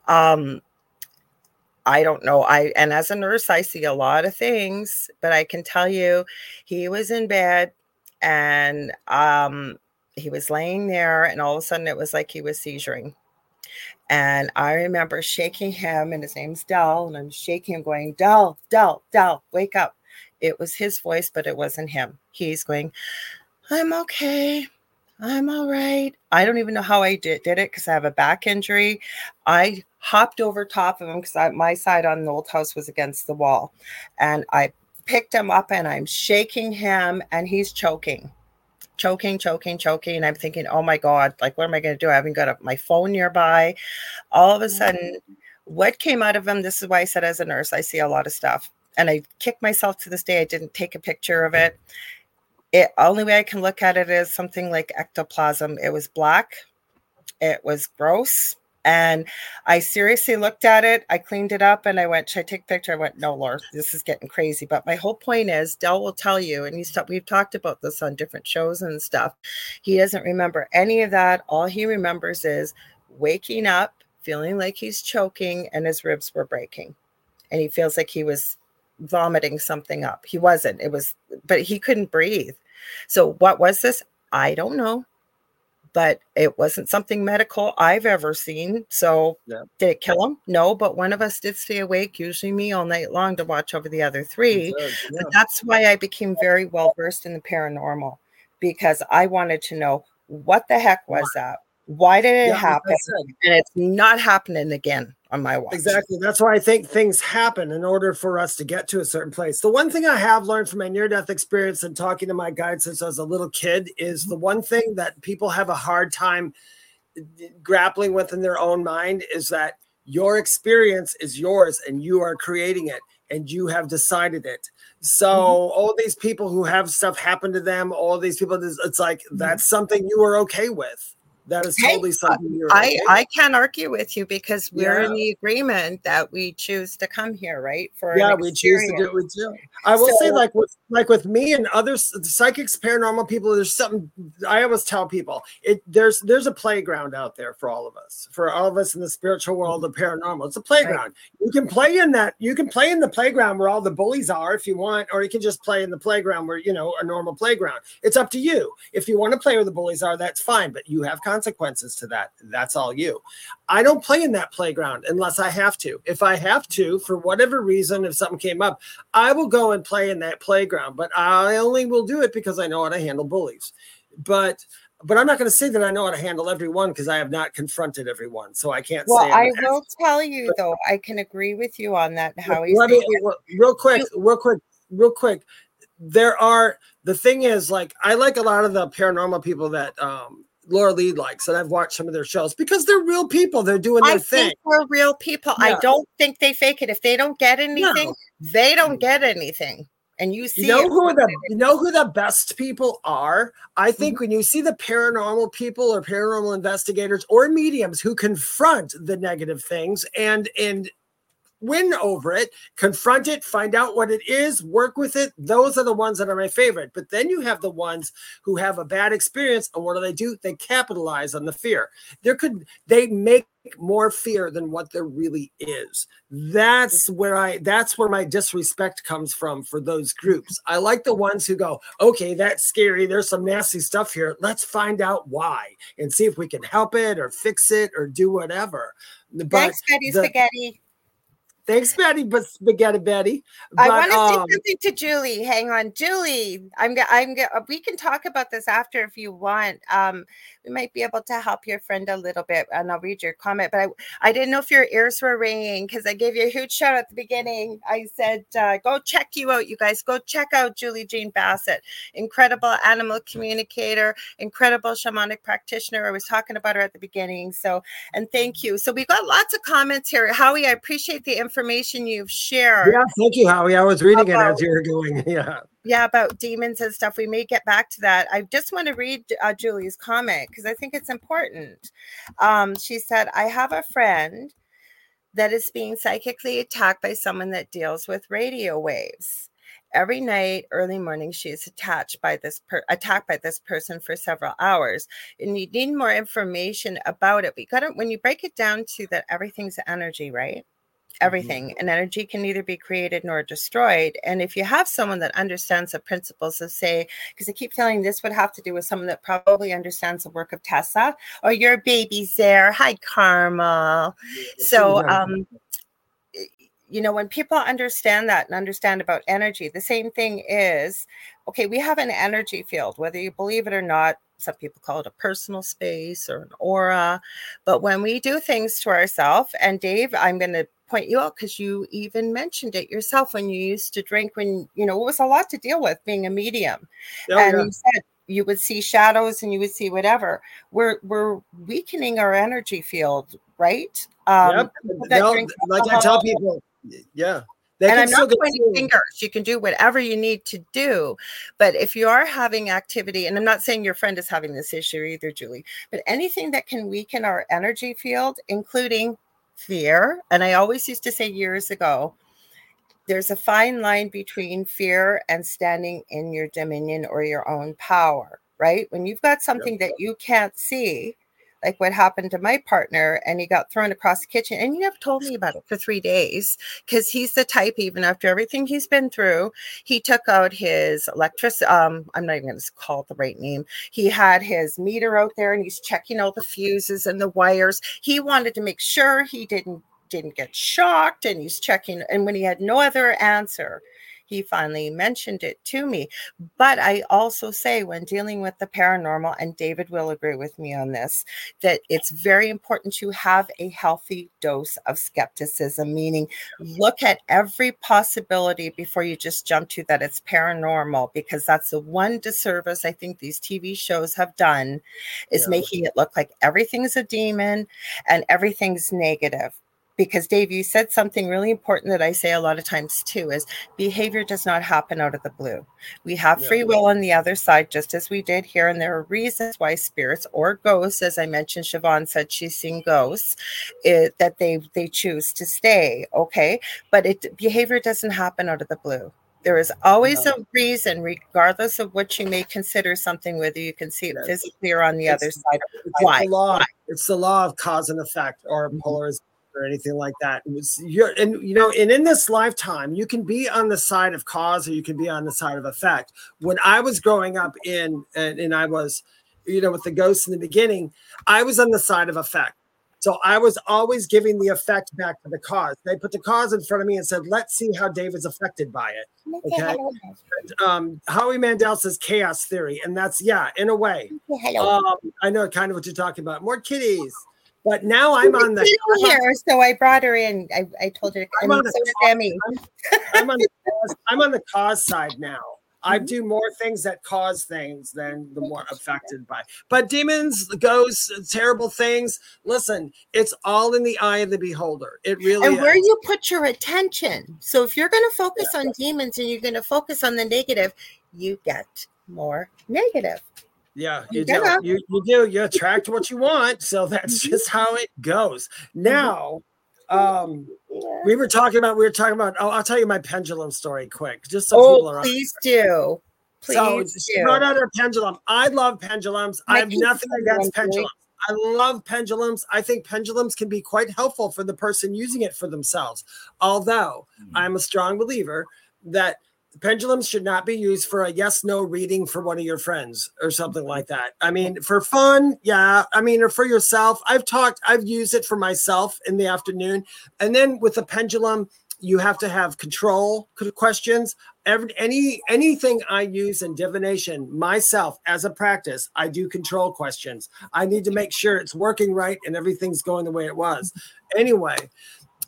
Um, I don't know. I and as a nurse, I see a lot of things, but I can tell you, he was in bed and um, he was laying there, and all of a sudden, it was like he was seizuring. And I remember shaking him, and his name's Dell, and I'm shaking him, going, Dell, Dell, Dell, wake up. It was his voice, but it wasn't him. He's going, I'm okay. I'm all right. I don't even know how I did, did it because I have a back injury. I hopped over top of him because my side on the old house was against the wall. And I picked him up and I'm shaking him and he's choking, choking, choking, choking. And I'm thinking, oh my God, like, what am I going to do? I haven't got a, my phone nearby. All of a mm. sudden, what came out of him, this is why I said as a nurse, I see a lot of stuff. And I kick myself to this day. I didn't take a picture of it. It only way I can look at it is something like ectoplasm. It was black. It was gross. And I seriously looked at it. I cleaned it up and I went, Should I take a picture? I went, No, Laura, this is getting crazy. But my whole point is Dell will tell you, and he's we've talked about this on different shows and stuff. He doesn't remember any of that. All he remembers is waking up, feeling like he's choking, and his ribs were breaking. And he feels like he was vomiting something up. He wasn't. It was, but he couldn't breathe. So what was this? I don't know but it wasn't something medical I've ever seen. So yeah. did it kill him? No, but one of us did stay awake, usually me all night long to watch over the other three. Yeah. But that's why I became very well versed in the paranormal because I wanted to know what the heck was that? Why did it yeah, happen? And it's not happening again on my watch. Exactly. That's why I think things happen in order for us to get to a certain place. The one thing I have learned from my near death experience and talking to my guide since I was a little kid is the one thing that people have a hard time grappling with in their own mind is that your experience is yours and you are creating it and you have decided it. So mm-hmm. all these people who have stuff happen to them, all these people, it's like mm-hmm. that's something you are okay with that is totally uh, something you're I, okay I can't argue with you because we're yeah. in the agreement that we choose to come here, right? For yeah, we choose to do it too. I will so, say, like with like with me and others, psychics, paranormal people, there's something I always tell people. It there's there's a playground out there for all of us, for all of us in the spiritual world of paranormal. It's a playground. Right. You can play in that. You can play in the playground where all the bullies are if you want, or you can just play in the playground where you know a normal playground. It's up to you. If you want to play where the bullies are, that's fine, but you have consequences to that. That's all you. I don't play in that playground unless I have to. If I have to, for whatever reason, if something came up, I will go and play in that playground. But I only will do it because I know how to handle bullies. But but I'm not going to say that I know how to handle everyone because I have not confronted everyone, so I can't. Well, I will tell you but, though, I can agree with you on that. How he's real quick, real quick, real quick. There are the thing is like I like a lot of the paranormal people that um Lorilei likes, and I've watched some of their shows because they're real people. They're doing their I thing. we're real people. Yeah. I don't think they fake it. If they don't get anything, no. they don't get anything. And you see, you know who the you know who the best people are. I think mm-hmm. when you see the paranormal people or paranormal investigators or mediums who confront the negative things and and win over it, confront it, find out what it is, work with it. Those are the ones that are my favorite. But then you have the ones who have a bad experience, and what do they do? They capitalize on the fear. There could they make more fear than what there really is. That's where I that's where my disrespect comes from for those groups. I like the ones who go, "Okay, that's scary. There's some nasty stuff here. Let's find out why and see if we can help it or fix it or do whatever." But Thanks, Betty the, Spaghetti. Thanks, Betty, but spaghetti Betty. But, I want to um, say something to Julie. Hang on, Julie. I'm. I'm. We can talk about this after if you want. Um, we might be able to help your friend a little bit, and I'll read your comment. But I, I didn't know if your ears were ringing because I gave you a huge shout at the beginning. I said, uh, "Go check you out, you guys. Go check out Julie Jean Bassett, incredible animal communicator, incredible shamanic practitioner. I was talking about her at the beginning. So, and thank you. So we got lots of comments here, Howie. I appreciate the information you've shared. Yeah, thank you, Howie. I was reading about, it as you were going. (laughs) Yeah yeah about demons and stuff we may get back to that i just want to read uh, julie's comment because i think it's important um, she said i have a friend that is being psychically attacked by someone that deals with radio waves every night early morning she is attached by this per- attacked by this person for several hours and you need more information about it we got it when you break it down to that everything's energy right. Everything and energy can neither be created nor destroyed and if you have someone that understands the principles of say because i keep telling this would have to do with someone that probably understands the work of Tesla or your baby's there hi karma. So um you know when people understand that and understand about energy the same thing is okay we have an energy field whether you believe it or not some people call it a personal space or an aura but when we do things to ourselves and dave i'm going to point you out because you even mentioned it yourself when you used to drink when you know it was a lot to deal with being a medium oh, and yeah. you said you would see shadows and you would see whatever we're we're weakening our energy field right um yep. like i tell people yeah They and I'm not pointing fingers. You can do whatever you need to do. But if you are having activity, and I'm not saying your friend is having this issue either, Julie, but anything that can weaken our energy field, including fear. And I always used to say years ago, there's a fine line between fear and standing in your dominion or your own power, right? When you've got something that you can't see, like what happened to my partner, and he got thrown across the kitchen, and he never told me about it for three days because he's the type, even after everything he's been through, he took out his electric. Um, I'm not even going to call it the right name. He had his meter out there, and he's checking all the fuses and the wires. He wanted to make sure he didn't didn't get shocked and he's checking and when he had no other answer he finally mentioned it to me but i also say when dealing with the paranormal and david will agree with me on this that it's very important to have a healthy dose of skepticism meaning look at every possibility before you just jump to that it's paranormal because that's the one disservice i think these tv shows have done is Yeah. making it look like everything's a demon and everything's negative because dave you said something really important that i say a lot of times too is behavior does not happen out of the blue we have Yeah. free will on the other side just as we did here and there are reasons why spirits or ghosts as i mentioned siobhan said she's seen ghosts it, that they they choose to stay okay but it behavior doesn't happen out of the blue there is always No. a reason regardless of what you may consider something whether you can see it physically or on the It's- other side It's Why? the law. It's the law of cause and effect, or Mhm. polarization, or anything like that. It was you're, and you know, and in this lifetime, you can be on the side of cause, or you can be on the side of effect. When I was growing up in, and, and I was, you know, with the ghosts in the beginning, I was on the side of effect. So I was always giving the effect back to the cause. They put the cause in front of me and said, "Let's see how Dave is affected by it." Okay. Um, Howie Mandel says chaos theory, and that's yeah, in a way. Um, I know kind of what you're talking about. More kitties. But now I'm on the here, so I brought her in. I, I told her to I'm on So the did Emmy. I'm on the cause, I'm on the cause side now. I Mm-hmm. do more things that cause things than the more affected by. But demons, ghosts, terrible things. Listen, it's all in the eye of the beholder. It really and is. where you put your attention. So if you're going to focus on demons and you're going to focus on the negative, you get more negative. Yeah, you Yeah. do. You, you do. You attract what you want. So that's Mm-hmm. just how it goes. Now, um, we were talking about, we were talking about, oh, I'll tell you my pendulum story quick, just so people Oh, are please do. Please so she do. brought out her pendulum. I love pendulums. I My have nothing against one, pendulums. I love pendulums. I think pendulums can be quite helpful for the person using it for themselves. Although I'm a strong believer that pendulums should not be used for a yes no reading for one of your friends or something like that. I mean, for fun, yeah. I mean, or for yourself. I've talked, I've used it for myself in the afternoon. And then with the pendulum, you have to have control questions. Every, any anything I use in divination myself as a practice, I do control questions. I need to make sure it's working right and everything's going the way it was. (laughs) Anyway,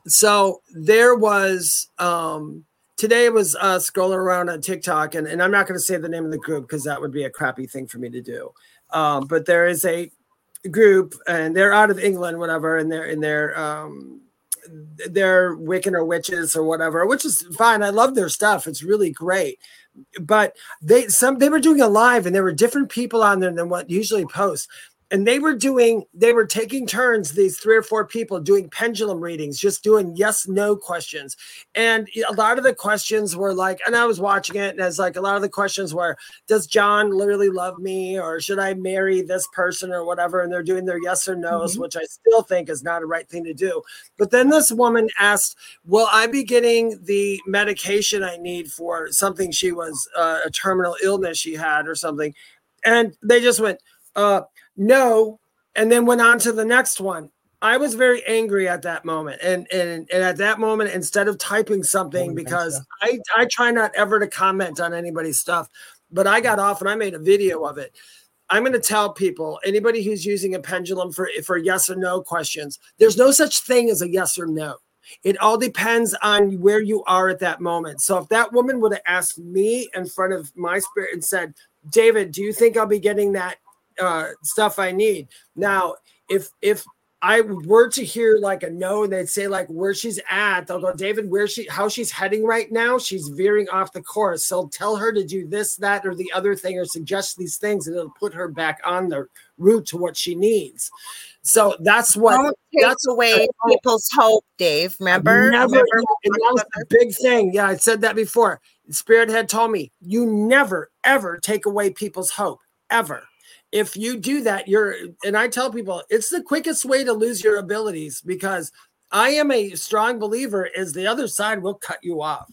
so there was um today was uh scrolling around on TikTok and, and I'm not going to say the name of the group because that would be a crappy thing for me to do. Um, but there is a group and they're out of England, whatever, and they're in their um they're Wiccan or witches or whatever, which is fine. I love their stuff. It's really great. But they some they were doing a live and there were different people on there than what usually posts. And they were doing, they were taking turns, these three or four people doing pendulum readings, just doing yes, no questions. And a lot of the questions were like, and I was watching it, and it's like a lot of the questions were, Does John literally love me? Or should I marry this person or whatever? And they're doing their yes or no's, which I still think is not a right thing to do. But then this woman asked, Will I be getting the medication I need for something she was uh, a terminal illness she had or something? And they just went, uh, no, and then went on to the next one. I was very angry at that moment. And and, and at that moment, instead of typing something, because I, I try not ever to comment on anybody's stuff, but I got off and I made a video of it. I'm going to tell people anybody who's using a pendulum for for yes or no questions, there's no such thing as a yes or no. It all depends on where you are at that moment. So if that woman would have asked me in front of my spirit and said, "David, do you think I'll be getting that uh, stuff I need?" Now, if if I were to hear like a no, and they'd say like where she's at, they'll go, David, where she how she's heading right now, she's veering off the course. So tell her to do this, that, or the other thing, or suggest these things, and it'll put her back on the route to what she needs. So that's what Don't take that's away people's hope, Dave. Remember? Never, Remember yeah, that was the big thing. Yeah, I said that before. Spirit had told me, you never ever take away people's hope, ever. If you do that, you're and I tell people it's the quickest way to lose your abilities because I am a strong believer is the other side will cut you off.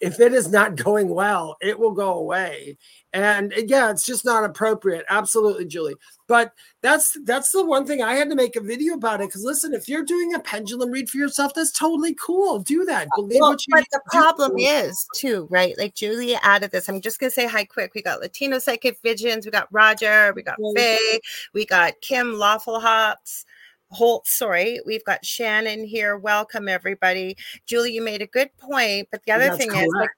If it is not going well, it will go away. And eh, yeah, it's just not appropriate. Absolutely, Julie. But that's that's the one thing I had to make a video about it. Because listen, if you're doing a pendulum read for yourself, that's totally cool. Do that. Uh, Believe Well, what you but the to do. problem is too, right? Like Julie added this. I'm just gonna say hi quick. We got Latino Psychic Visions, we got Roger, we got. Faye, we got Kim Lawful Hops. Holt, sorry, we've got Shannon here. Welcome everybody. Julie, you made a good point, but the other That's thing is like.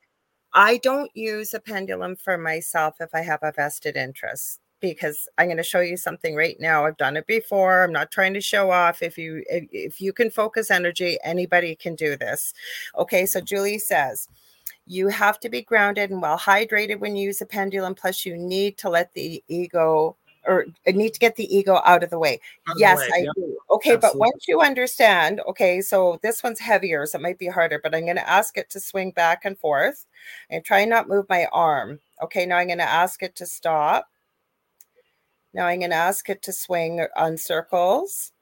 I don't use a pendulum for myself if I have a vested interest because I'm going to show you something right now. I've done it before. I'm not trying to show off. If you if, if you can focus energy, anybody can do this. Okay, so Julie says you have to be grounded and well hydrated when you use a pendulum plus you need to let the ego or I need to get the ego out of the way. Out of the Yes, way, I yep. do. Okay, but once you understand, okay, so this one's heavier, so it might be harder, but I'm going to ask it to swing back and forth and try not move my arm. Okay, now I'm going to ask it to stop. Now I'm going to ask it to swing on circles.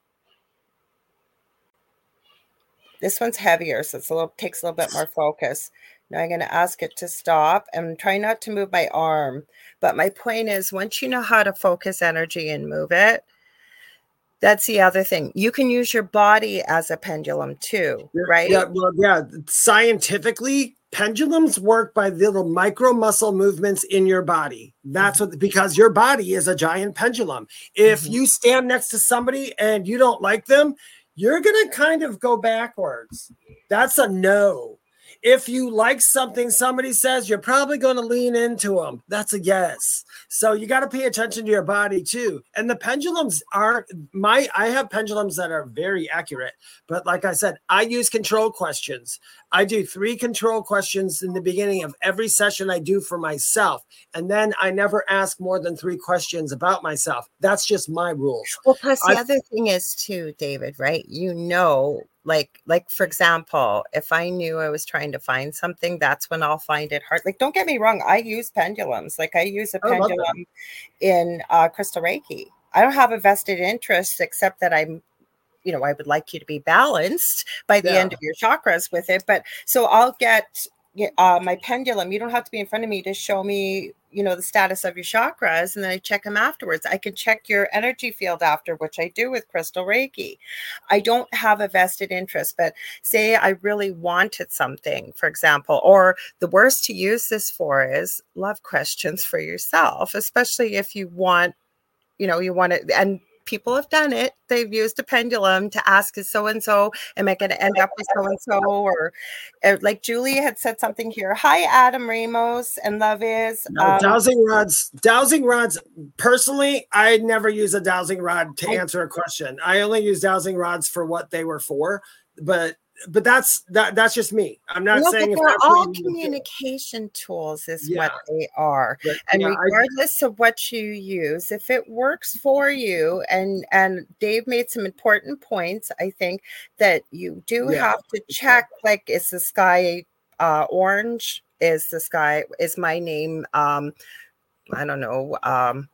This one's heavier, so it's a little takes a little bit more focus. Now I'm going to ask it to stop and try not to move my arm. But my point is, once you know how to focus energy and move it, that's the other thing. You can use your body as a pendulum too, right? Yeah, well, yeah. Scientifically, pendulums work by little micro muscle movements in your body. That's what because your body is a giant pendulum. If Mhm. you stand next to somebody and you don't like them, you're gonna kind of go backwards. That's a no. If you like something somebody says, you're probably going to lean into them. That's a yes. So you got to pay attention to your body too. And the pendulums are my I have pendulums that are very accurate. But like I said, I use control questions. I do three control questions in the beginning of every session I do for myself. And then I never ask more than three questions about myself. That's just my rules. Well, plus the I- other thing is too, David, right? You know, like like for example, if I knew I was trying to find something, that's when I'll find it hard. Like, don't get me wrong, I use pendulums. Like I use a I pendulum in uh, crystal Reiki. I don't have a vested interest except that I'm you know, I would like you to be balanced by the Yeah. end of your chakras with it. But so I'll get get, uh, my pendulum. You don't have to be in front of me to show me, you know, the status of your chakras, and then I check them afterwards. I can check your energy field after, which I do with Crystal Reiki. I don't have a vested interest, but say I really wanted something, for example, or the worst to use this for is love questions for yourself, especially if you want, you know, you want it and people have done it. They've used a pendulum to ask, is so and so, am I going to end up with so and so? Or uh, like Julie had said something here. Hi, Adam Ramos and Love is. No, Um, dowsing rods, dowsing rods. Personally, I never use a dowsing rod to answer a question. I only use dowsing rods for what they were for. But but that's that that's just me. I'm not no, saying they're all you need to do. communication tools, is Yeah. what they are. But, and yeah, I- regardless of what you use if it works for you and and dave made some important points i think that you do Yeah. have to check like is the sky uh orange is the sky is my name um i don't know um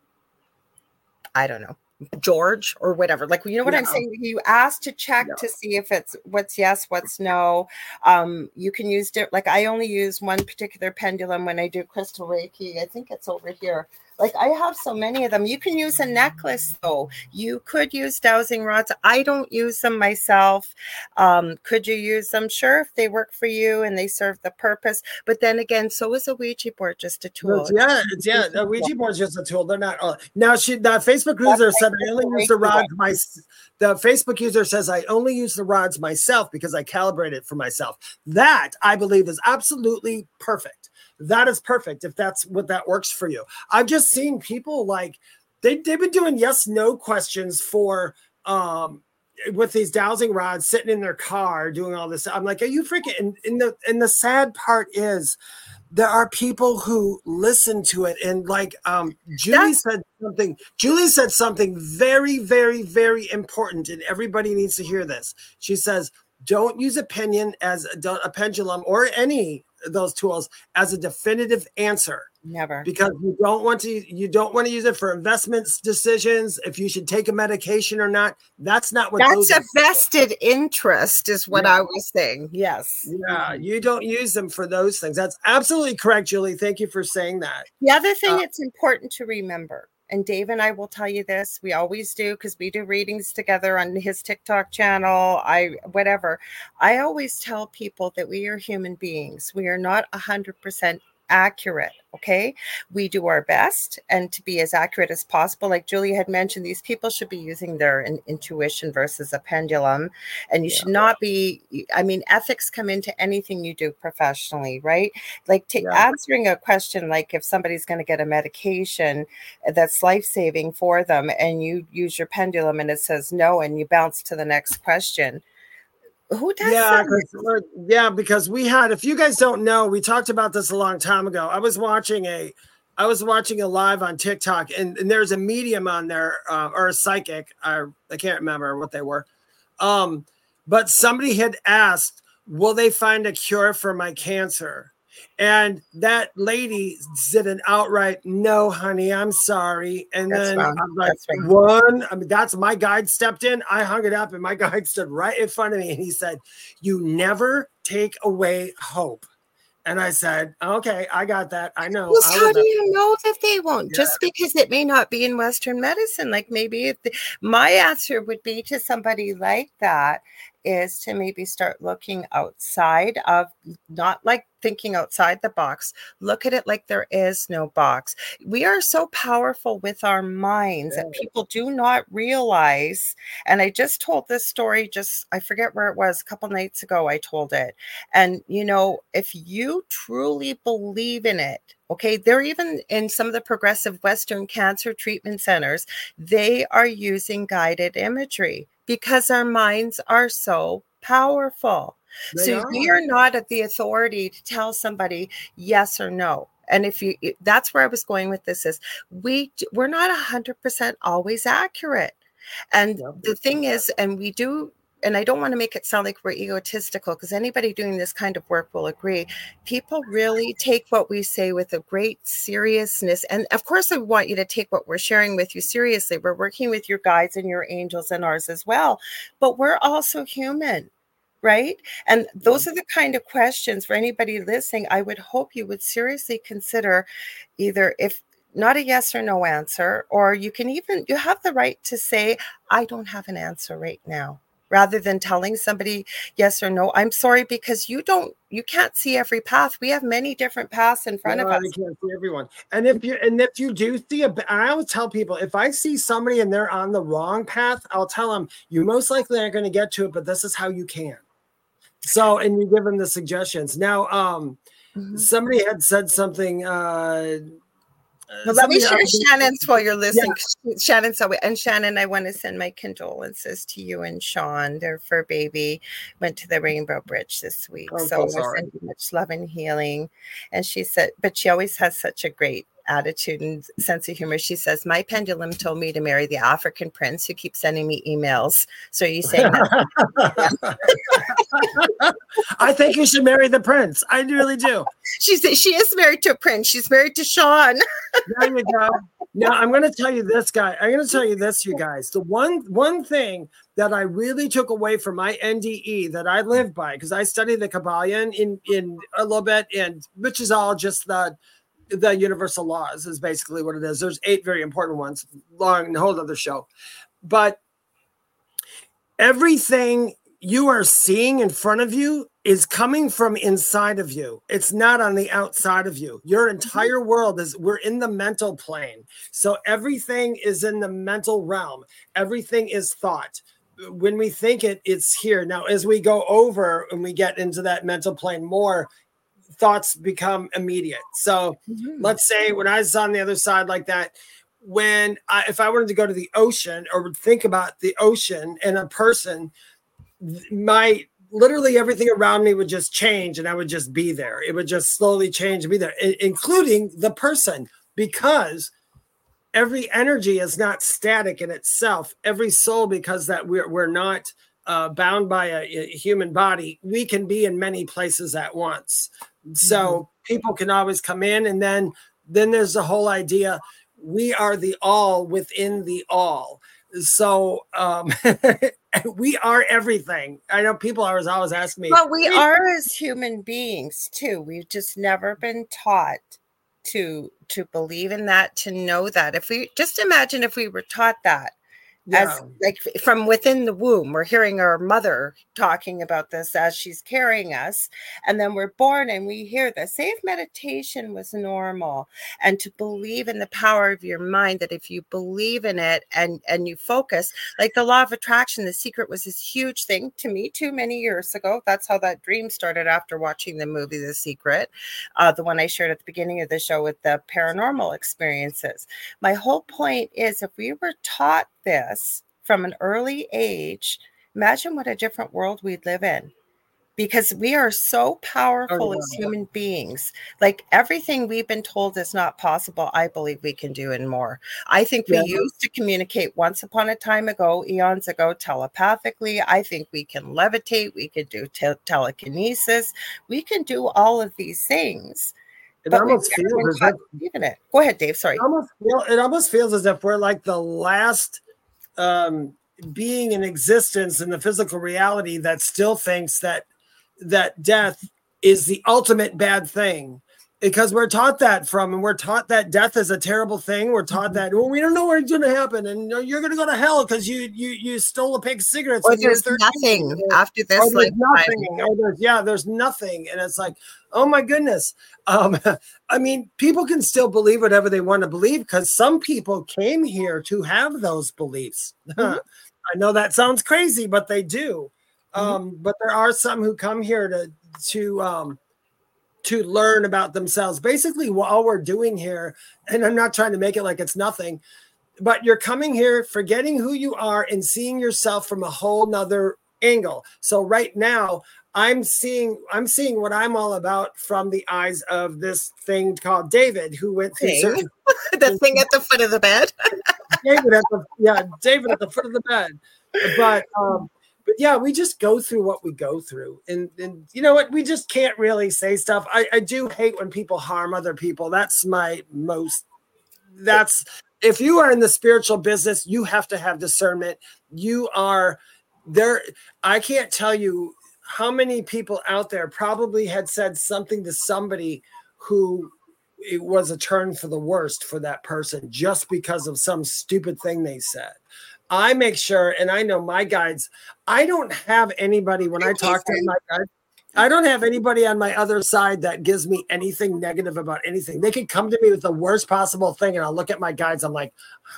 i don't know George or whatever. Like, you know what I'm saying? You ask to check Yeah. to see if it's what's yes, what's no. Um, you can use it. Like, I only use one particular pendulum when I do crystal Reiki. I think it's over here. Like, I have so many of them. You can use a necklace, though. You could use dowsing rods. I don't use them myself. Um, could you use them? Sure, if they work for you and they serve the purpose. But then again, so is a Ouija board just a tool. Yeah, it's, yeah. The Ouija board's just a tool. They're not. Uh, now, she the Facebook user said I only use the rods. My the Facebook user says I only use the rods myself because I calibrate it for myself. That I believe is absolutely perfect. That is perfect if that's what that works for you. I've just seen people like they they've been doing yes no questions for um with these dowsing rods sitting in their car doing all this. I'm like, are you freaking? And, and the and the sad part is there are people who listen to it and like um Julie That's- said something Julie said something very very very important and everybody needs to hear this. She says don't use opinion as a, don't- a pendulum or any those tools as a definitive answer Never. because you don't want to you don't want to use it for investments decisions if you should take a medication or not that's not what That's a vested interest, is what Yeah. I was saying. Yes. yeah you don't use them for those things that's absolutely correct julie thank you for saying that The other thing Uh, it's important to remember, and Dave and I will tell you this, we always do because we do readings together on his TikTok channel. I whatever. I always tell people that we are human beings. We are not a hundred percent accurate. Okay. We do our best and to be as accurate as possible. Like Julia had mentioned, these people should be using their in- intuition versus a pendulum. And you should not be, I mean, ethics come into anything you do professionally, right? Like to Yeah. answering a question like if somebody's going to get a medication that's life-saving for them and you use your pendulum and it says no and you bounce to the next question who does yeah, yeah, because we had. If you guys don't know, we talked about this a long time ago. I was watching a, I was watching a live on TikTok, and, and there's a medium on there uh, or a psychic. I I can't remember what they were, um, but somebody had asked, "Will they find a cure for my cancer?" And that lady said an outright no, honey, I'm sorry. And That's then wrong. I'm like, That's one, I mean, that's my guide stepped in. I hung it up, and my (laughs) guide stood right in front of me, and he said, "You never take away hope." And I said, "Okay, I got that. I know." Well, I how do you know that they won't? Yeah. Just because it may not be in Western medicine. Like maybe if the, my answer would be to somebody like that is to maybe start looking outside of not like thinking outside the box. Look at it like there is no box. We are so powerful with our minds that people do not realize. And I just told this story, just I forget where it was, a couple nights ago, I told it. And, you know, if you truly believe in it, okay, they're even in some of the progressive Western cancer treatment centers, they are using guided imagery because our minds are so powerful. They so are. we are not at the authority to tell somebody yes or no. And if you, that's where I was going with this is we, we're not a hundred percent always accurate. And the thing is, and we do, and I don't want to make it sound like we're egotistical because anybody doing this kind of work will agree. People really take what we say with a great seriousness. And of course, I want you to take what we're sharing with you seriously. We're working with your guides and your angels and ours as well. But we're also human right? And those are the kind of questions for anybody listening. I would hope you would seriously consider either if not a yes or no answer, or you can even, you have the right to say, I don't have an answer right now. Rather than telling somebody yes or no, I'm sorry because you don't, you can't see every path. We have many different paths in front No, of us. You can't see everyone. And if you and if you do see a, I always tell people if I see somebody and they're on the wrong path, I'll tell them you most likely aren't going to get to it, but this is how you can. So, and you give them the suggestions. Now, um, Mhm. somebody had said something. Uh, Well, let me share Shannon's while you're listening. Shannon, so and Shannon, I want to send my condolences to you and Sean. Their fur baby went to the Rainbow Bridge this week, Oh, so so much love and healing. And she said, but she always has such a great attitude and sense of humor. She says, "My pendulum told me to marry the African prince who keeps sending me emails." So are you saying that? (laughs) I think you should marry the prince. I really do. (laughs) she said she is married to a prince. She's married to Sean. (laughs) There you go. Now I'm going to tell you this, guy. I'm going to tell you this, you guys. The one one thing that I really took away from my NDE that I live by, because I study the Kybalion in in a little bit, and which is all just the the universal laws is basically what it is. There's eight very important ones, long a whole other show, but everything you are seeing in front of you is coming from inside of you. It's not on the outside of you. Your mm-hmm. entire world is we're in the mental plane. So everything is in the mental realm. Everything is thought. When we think it, it's here. Now, as we go over and we get into that mental plane more, thoughts become immediate. So mm-hmm. let's say when I was on the other side like that, when I, if I wanted to go to the ocean or would think about the ocean and a person, my literally everything around me would just change and I would just be there. It would just slowly change and be there, including the person, because every energy is not static in itself. Every soul, because that we're, we're not uh, bound by a, a, human body, we can be in many places at once. So mm-hmm. people can always come in, and then then there's the whole idea: we are the all within the all. So um, (laughs) we are everything. I know people always always ask me. Well, we are as human beings too. We've just never been taught to to believe in that, to know that. If we just imagine if we were taught that yeah. as like from within the womb we're hearing our mother talking about this as she's carrying us and then we're born and we hear this say if meditation was normal and to believe in the power of your mind that if you believe in it and and you focus like the law of attraction the secret was this huge thing to me too many years ago that's how that dream started after watching the movie the secret uh, the one i shared at the beginning of the show with the paranormal experiences my whole point is if we were taught this from an early age, imagine what a different world we'd live in. Because we are so oh, powerful oh, as human beings. Like everything we've been told is not possible, I believe we can do and more. I think we yeah. used to communicate once upon a time ago, eons ago, telepathically. I think we can levitate, we can do te- telekinesis, we can do all of these things. It almost feels as if, it. Go ahead, Dave. Sorry. It almost, feel, it almost feels as if we're like the last um, being in existence in the physical reality that still thinks that that death is the ultimate bad thing because we're taught that from and we're taught that death is a terrible thing we're taught mm-hmm. that well we don't know what's going to happen and you're going to go to hell because you you you stole a pig cigarettes or there's nothing after this or there's nothing or there's, yeah there's nothing and it's like oh my goodness um (laughs) i mean people can still believe whatever they want to believe because some people came here to have those beliefs (laughs) mm-hmm. i know that sounds crazy but they do mm-hmm. um but there are some who come here to to um to learn about themselves. Basically, what all we're doing here, and I'm not trying to make it like it's nothing, but you're coming here forgetting who you are and seeing yourself from a whole nother angle. So right now, I'm seeing I'm seeing what I'm all about from the eyes of this thing called David, who went through certain (laughs) the thing at the foot of the bed. David at the yeah, David at the foot of the bed. But um, but yeah, we just go through what we go through. And and you know what? We just can't really say stuff. I, I do hate when people harm other people. That's my most that's if you are in the spiritual business, you have to have discernment. You are there. I can't tell you how many people out there probably had said something to somebody who it was a turn for the worst for that person just because of some stupid thing they said. I make sure, and I know my guides, I don't have anybody when I talk to my guides. I don't have anybody on my other side that gives me anything negative about anything. They can come to me with the worst possible thing, and I'll look at my guides. I'm like,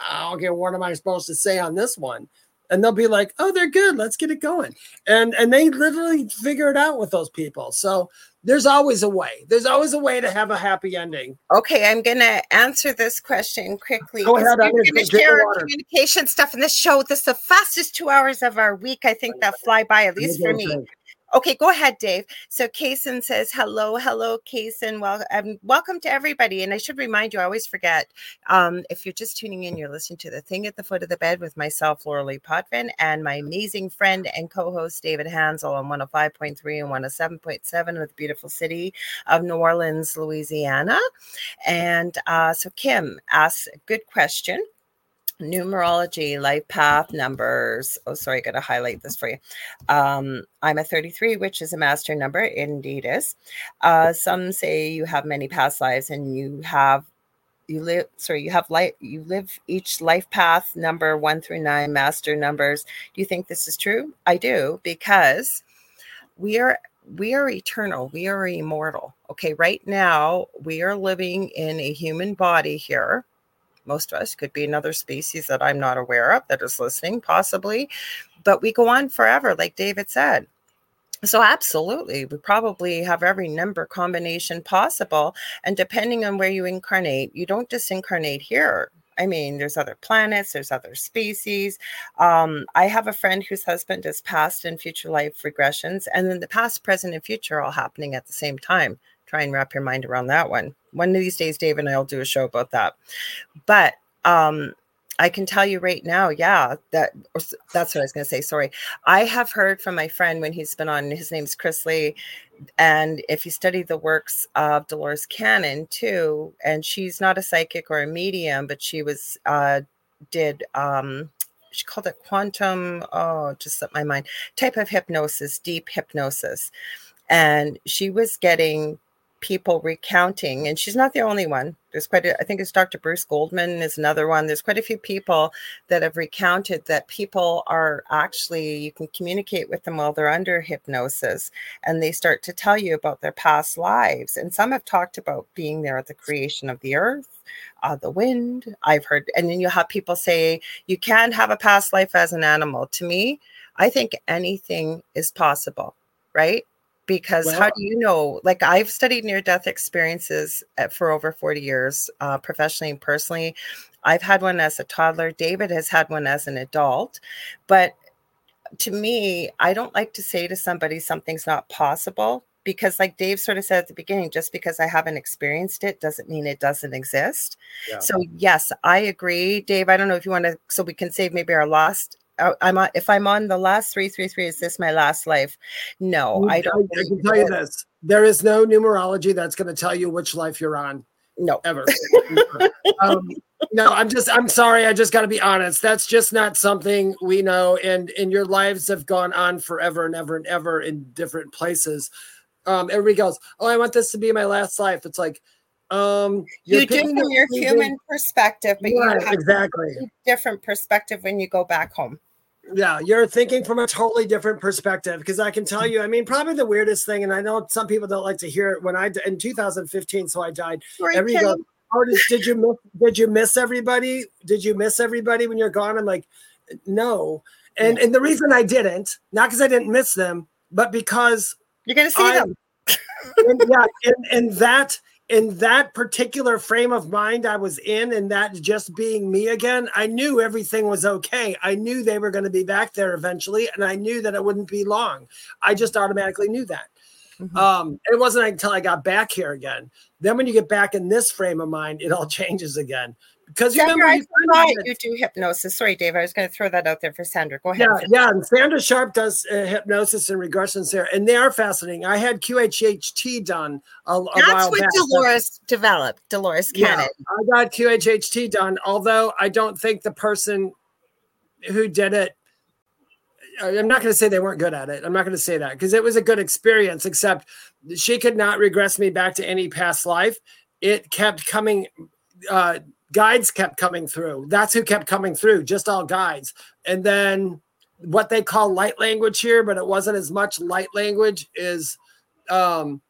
oh, okay, what am I supposed to say on this one? And they'll be like, oh, they're good. Let's get it going. And and they literally figure it out with those people. So there's always a way. There's always a way to have a happy ending. Okay, I'm going to answer this question quickly. Go ahead. I'm going to share communication stuff in this show. This is the fastest two hours of our week. I think that fly by, at least for me. Okay, go ahead, Dave. So Kaysen says, hello, hello, Kaysen. Well, um, welcome to everybody. And I should remind you, I always forget, um, if you're just tuning in, you're listening to The Thing at the Foot of the Bed with myself, Lorilei Potvin, and my amazing friend and co-host, David Hanzel on 105.3 and 107.7 with the beautiful city of New Orleans, Louisiana. And uh, so Kim asks a good question numerology, life path numbers. Oh, sorry, I got to highlight this for you. Um, I'm a 33, which is a master number. Indeed is. Uh, some say you have many past lives and you have you live sorry you have life you live each life path number one through nine master numbers do you think this is true i do because we are we are eternal we are immortal okay right now we are living in a human body here most of us could be another species that I'm not aware of that is listening, possibly, but we go on forever, like David said. So, absolutely, we probably have every number combination possible. And depending on where you incarnate, you don't just incarnate here. I mean, there's other planets, there's other species. Um, I have a friend whose husband has past and future life regressions, and then the past, present, and future all happening at the same time. Try and wrap your mind around that one. One of these days, Dave and I will do a show about that. But um, I can tell you right now, yeah, that that's what I was going to say. Sorry. I have heard from my friend when he's been on, his name's Chris Lee. And if you study the works of Dolores Cannon too, and she's not a psychic or a medium, but she was, uh, did, um, she called it quantum, oh, just slipped my mind, type of hypnosis, deep hypnosis. And she was getting people recounting, and she's not the only one. There's quite a, I think it's Dr. Bruce Goldman is another one. There's quite a few people that have recounted that people are actually, you can communicate with them while they're under hypnosis and they start to tell you about their past lives. And some have talked about being there at the creation of the earth, uh, the wind. I've heard, and then you have people say you can have a past life as an animal. To me, I think anything is possible, right? Because well, how do you know? Like i've studied near death experiences uh, for over 40 years uh, professionally and personally. I've had one as a toddler. David has had one as an adult. But to me i don't like to say to somebody something's not possible because like dave sort of said at the beginning just because i haven't experienced it doesn't mean it doesn't exist. Yeah. so yes i agree. Dave i don't know if you want to so we can save maybe our last I'm on, if I'm on the last three three three, is this my last life? No, I don't. I, can tell you this: there is no numerology that's going to tell you which life you're on. No, ever. (laughs) um, no, I'm just. I'm sorry. I just got to be honest. That's just not something we know. And and your lives have gone on forever and ever and ever in different places. Um, everybody goes, "Oh, I want this to be my last life." It's like um you do from your human perspective but right, you have exactly different perspective when you go back home yeah, you're thinking from a totally different perspective because I can tell you, I mean, probably the weirdest thing, and I know some people don't like to hear it. When I in 2015, so I died. Every go, did, did you miss, did you miss everybody? Did you miss everybody when you're gone? I'm like, no, and yeah. and the reason I didn't, not because I didn't miss them, but because you're gonna see I, them. (laughs) and, yeah, and, and that in that particular frame of mind I was in, and that just being me again, I knew everything was okay. I knew they were going to be back there eventually, and I knew that it wouldn't be long. I just automatically knew that. Mm-hmm. Um, it wasn't until I got back here again. Then, when you get back in this frame of mind, it all (laughs) changes again because Sandra, remember, I you do hypnosis. Sorry, Dave, I was going to throw that out there for Sandra. Go ahead. Yeah, yeah. And Sandra Sharp does uh, hypnosis and regressions there, and they are fascinating. I had QHHT done a, a That's what back. Dolores developed. Dolores Cannon. Yeah, I got QHHT done, although I don't think the person who did it. I'm not going to say they weren't good at it. I'm not going to say that because it was a good experience, except she could not regress me back to any past life. It kept coming. Uh, guides kept coming through. That's who kept coming through, just all guides. And then what they call light language here, but it wasn't as much light language, is um,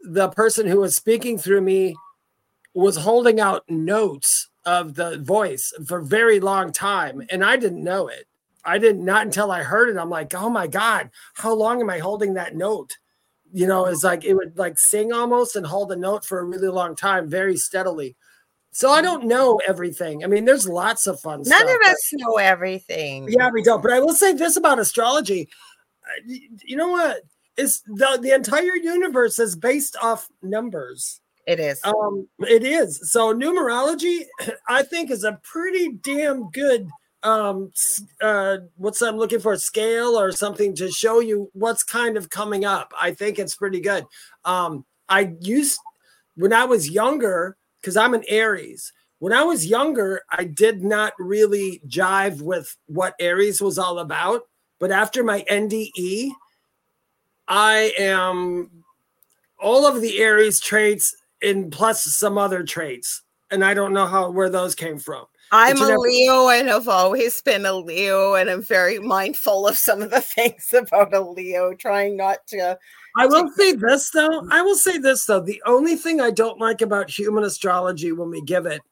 the person who was speaking through me was holding out notes of the voice for a very long time. And I didn't know it. I didn't, not until I heard it. I'm like, oh my God, how long am I holding that note? You know, it's like it would like sing almost and hold a note for a really long time, very steadily. So I don't know everything. I mean, there's lots of fun None stuff. None of us know everything. Yeah, we don't. But I will say this about astrology. You know what? Is the the entire universe is based off numbers. It is. Um, it is. So numerology, (clears throat) I think, is a pretty damn good um uh what's I'm looking for scale or something to show you what's kind of coming up. I think it's pretty good. Um I used when I was younger, because I'm an Aries. When I was younger, I did not really jive with what Aries was all about. But after my NDE, I am all of the Aries traits and plus some other traits. And I don't know how where those came from. I'm a never- Leo and I've always been a Leo, and I'm very mindful of some of the (laughs) things about a Leo, trying not to I will say this though. I will say this though. The only thing I don't like about human astrology when we give it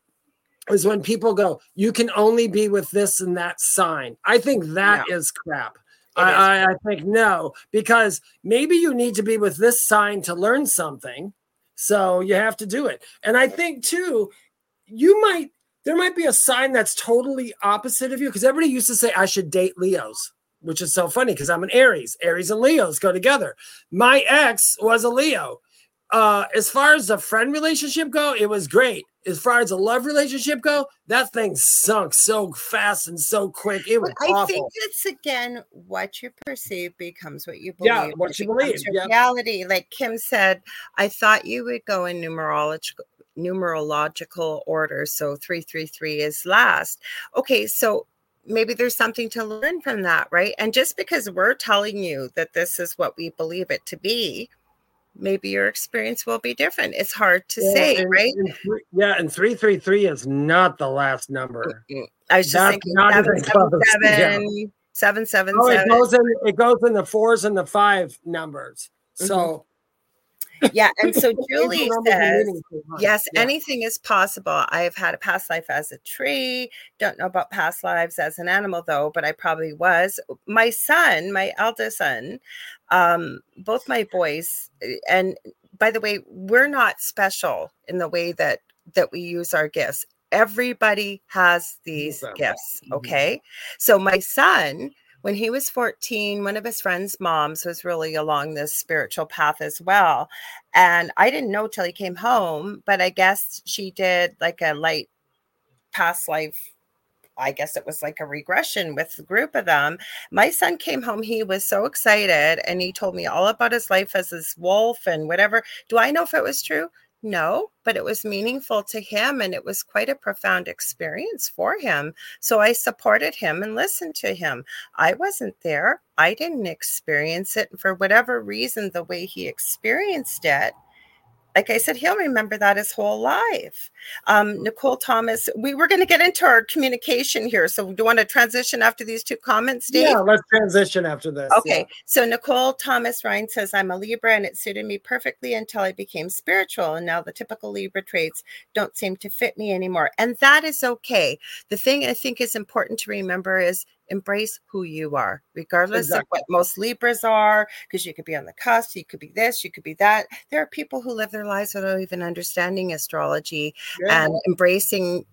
is when people go, you can only be with this and that sign. I think that is crap. I, I, I think no, because maybe you need to be with this sign to learn something. So you have to do it. And I think too, you might there might be a sign that's totally opposite of you because everybody used to say I should date Leos, which is so funny because I'm an Aries. Aries and Leos go together. My ex was a Leo. Uh, as far as the friend relationship go, it was great. As far as a love relationship go, that thing sunk so fast and so quick. It was I awful. think it's again what you perceive becomes what you believe. Yeah, what you believe, your yeah. Reality, like Kim said, I thought you would go in numerological numerological order. So three three three is last. Okay, so maybe there's something to learn from that, right? And just because we're telling you that this is what we believe it to be, maybe your experience will be different. It's hard to Yeah, say, and- right? and three- yeah, and three three three is not the last number. I was just That's thinking not seven, even yeah. seven, seven, seven, Oh, it goes in it goes in the fours and the five numbers. Mm-hmm. So Yeah, and (laughs) so Julie says, meaning too much. yes, Yeah. anything is possible. I've had a past life as a tree. Don't know about past lives as an animal though, but I probably was. My son, my eldest son, um, both my boys, eh, and by the way, we're not special in the way that that we use our gifts. Everybody has these gifts. Mhm. Okay. So my son, when he was 14, one of his friends' moms was really along this spiritual path as well. And I didn't know till he came home, but I guess she did like a light past life. I guess it was like a regression with a group of them. My son came home. He was so excited and he told me all about his life as this wolf and whatever. Do I know if it was true? No, but it was meaningful to him and it was quite a profound experience for him. So I supported him and listened to him. I wasn't there. I didn't experience it. And for whatever reason, the way he experienced it, like I said, he'll remember that his whole life. Um, Nicole Thomas, we were going to get into our communication here. So do you want to transition after these two comments, Dave? Yeah, let's transition after this. Okay, so Nicole Thomas Ryan says, I'm a Libra and it suited me perfectly until I became spiritual. And now the typical Libra traits don't seem to fit me anymore. And that is okay. The thing I think is important to remember is embrace who you are, regardless of what most Libras are, because you could be on the cusp, you could be this, you could be that. There are people who live their lives without even understanding astrology Yeah. and embracing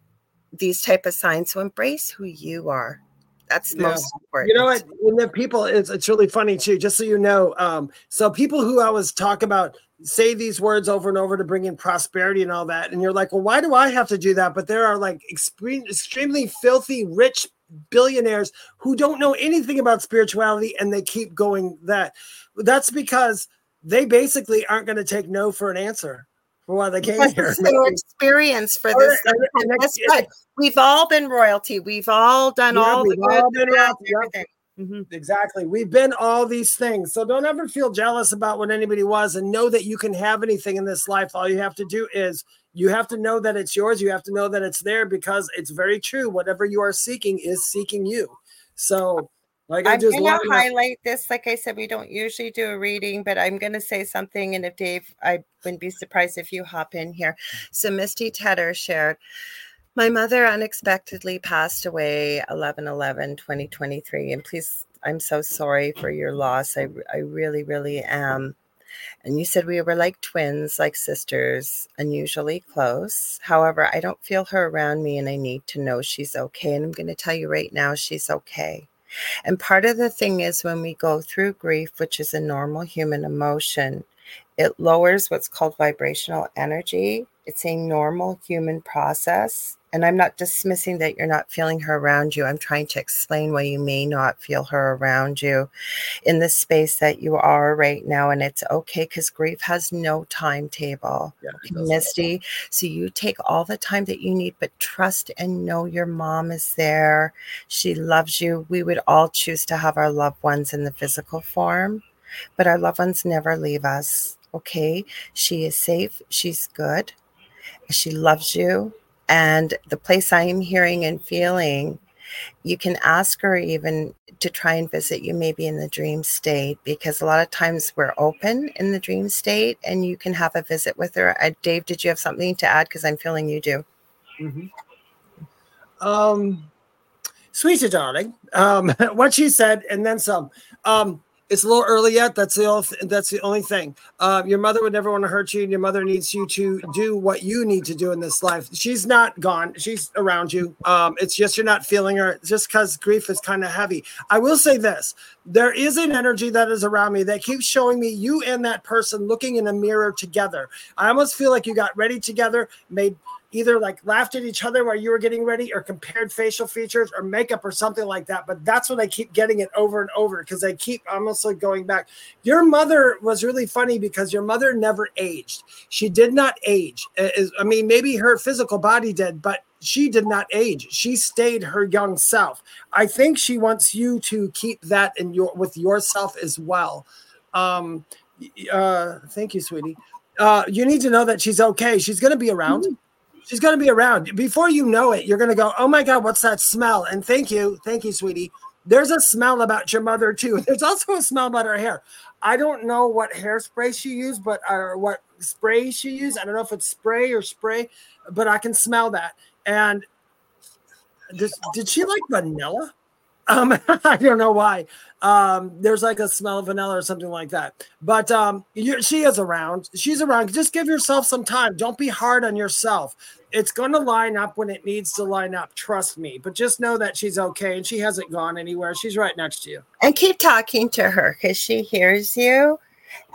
these type of signs. So embrace who you are. That's Yeah. most important. You know what? And the people, it's, it's really funny too. Just so you know, um, so people who I was talk about say these words over and over to bring in prosperity and all that, and you're like, well, why do I have to do that? But there are like extreme, extremely filthy, rich billionaires who don't know anything about spirituality, and they keep going that. That's because they basically aren't going to take no for an answer for why they came Because here. their experience for Or- this. We've all been royalty. We've all done Yeah, all the good, all bad, royalty, everything. Mhm. Exactly. We've been all these things. So don't ever feel jealous about what anybody was and know that you can have anything in this life. All you have to do is you have to know that it's yours. You have to know that it's there because it's very true. Whatever you are seeking is seeking you. So, like I I'm just want to highlight this. Like I said, we don't usually do a reading, but I'm going to say something. And if Dave, I wouldn't be surprised if you hop in here. So Misty Tedder shared, my mother unexpectedly passed away 11 11 2023. And please, I'm so sorry for your loss. I, I really, really am. And you said we were like twins, like sisters, unusually close. However, I don't feel her around me and I need to know she's okay. And I'm going to tell you right now, she's okay. And part of the thing is when we go through grief, which is a normal human emotion, it lowers what's called vibrational energy. It's a normal human process. And I'm not dismissing that you're not feeling her around you. I'm trying to explain why you may not feel her around you in the space that you are right now. And it's okay because grief has no timetable. Yeah, Misty. So you take all the time that you need, but trust and know your mom is there. She loves you. We would all choose to have our loved ones in the physical form, but our loved ones never leave us. Okay. She is safe. She's good. She loves you. And the place I am hearing and feeling, you can ask her even to try and visit you maybe in the dream state because a lot of times we're open in the dream state and you can have a visit with her. Uh, Dave, did you have something to add? Because I'm feeling you do. Mm-hmm. Um, sweetie darling, um, (laughs) what she said, and then some. Um, It's a little early yet. That's the only, that's the only thing. Uh, your mother would never want to hurt you, and your mother needs you to do what you need to do in this life. She's not gone. She's around you. Um, it's just you're not feeling her. just because grief is kind of heavy. I will say this: there is an energy that is around me that keeps showing me you and that person looking in a mirror together. I almost feel like you got ready together, made either like laughed at each other while you were getting ready or compared facial features or makeup or something like that. But that's what I keep getting it over and over because I keep almost like going back. Your mother was really funny because your mother never aged. She did not age. I mean, maybe her physical body did, but she did not age. She stayed her young self. I think she wants you to keep that in your with yourself as well. Um, uh, thank you, sweetie. Uh, you need to know that she's okay. She's going to be around. Mm-hmm she's going to be around. Before you know it, you're going to go, oh my God, what's that smell? And thank you. Thank you, sweetie. There's a smell about your mother, too. (laughs) There's also a smell about her hair. I don't know what hairspray she used, but or what spray she used. I don't know if it's spray or spray, but I can smell that. And did, did she like vanilla? Um, (laughs) I don't know why. Um, there's like a smell of vanilla or something like that. But um, she is around. She's around. Just give yourself some time. Don't be hard on yourself. It's going to line up when it needs to line up. Trust me. But just know that she's okay and she hasn't gone anywhere. She's right next to you. And keep talking to her because she hears you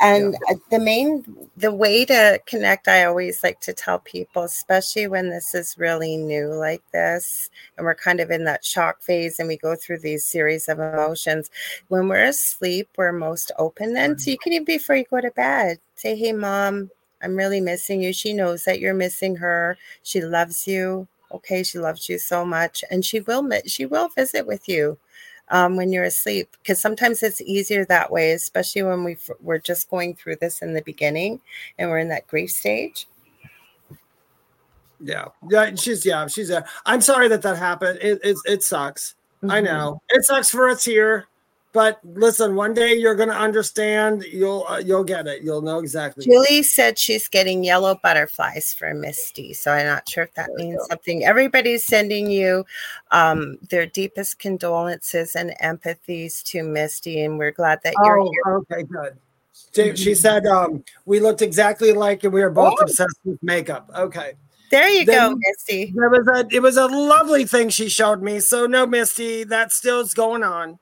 and yeah. Uh, the main the way to connect i always like to tell people especially when this is really new like this and we're kind of in that shock phase and we go through these series of emotions when we're asleep we're most open then so you can even before you go to bed say hey mom i'm really missing you. She knows that you're missing her. She loves you. Okay she loves you so much and she will she will visit with you um, when you're asleep because sometimes it's easier that way especially when we we're just going through this in the beginning and we're in that grief stage. Yeah. Yeah she's yeah she's there i'm sorry that that happened. It it, it sucks. Mm-hmm. i know. It sucks for us here but listen, one day you're going to understand. You'll uh, you'll get it. You'll know exactly. Julie said she's getting yellow butterflies for Misty, so I'm not sure if that there means something. Everybody's sending you um, their deepest condolences and empathies to Misty, and we're glad that you're oh, here. Okay, good. She, said um, we looked exactly alike, and we were both oh. obsessed with makeup. Okay. There you then go, Misty. There was a it was a lovely thing she showed me. So no, Misty, that still is going on.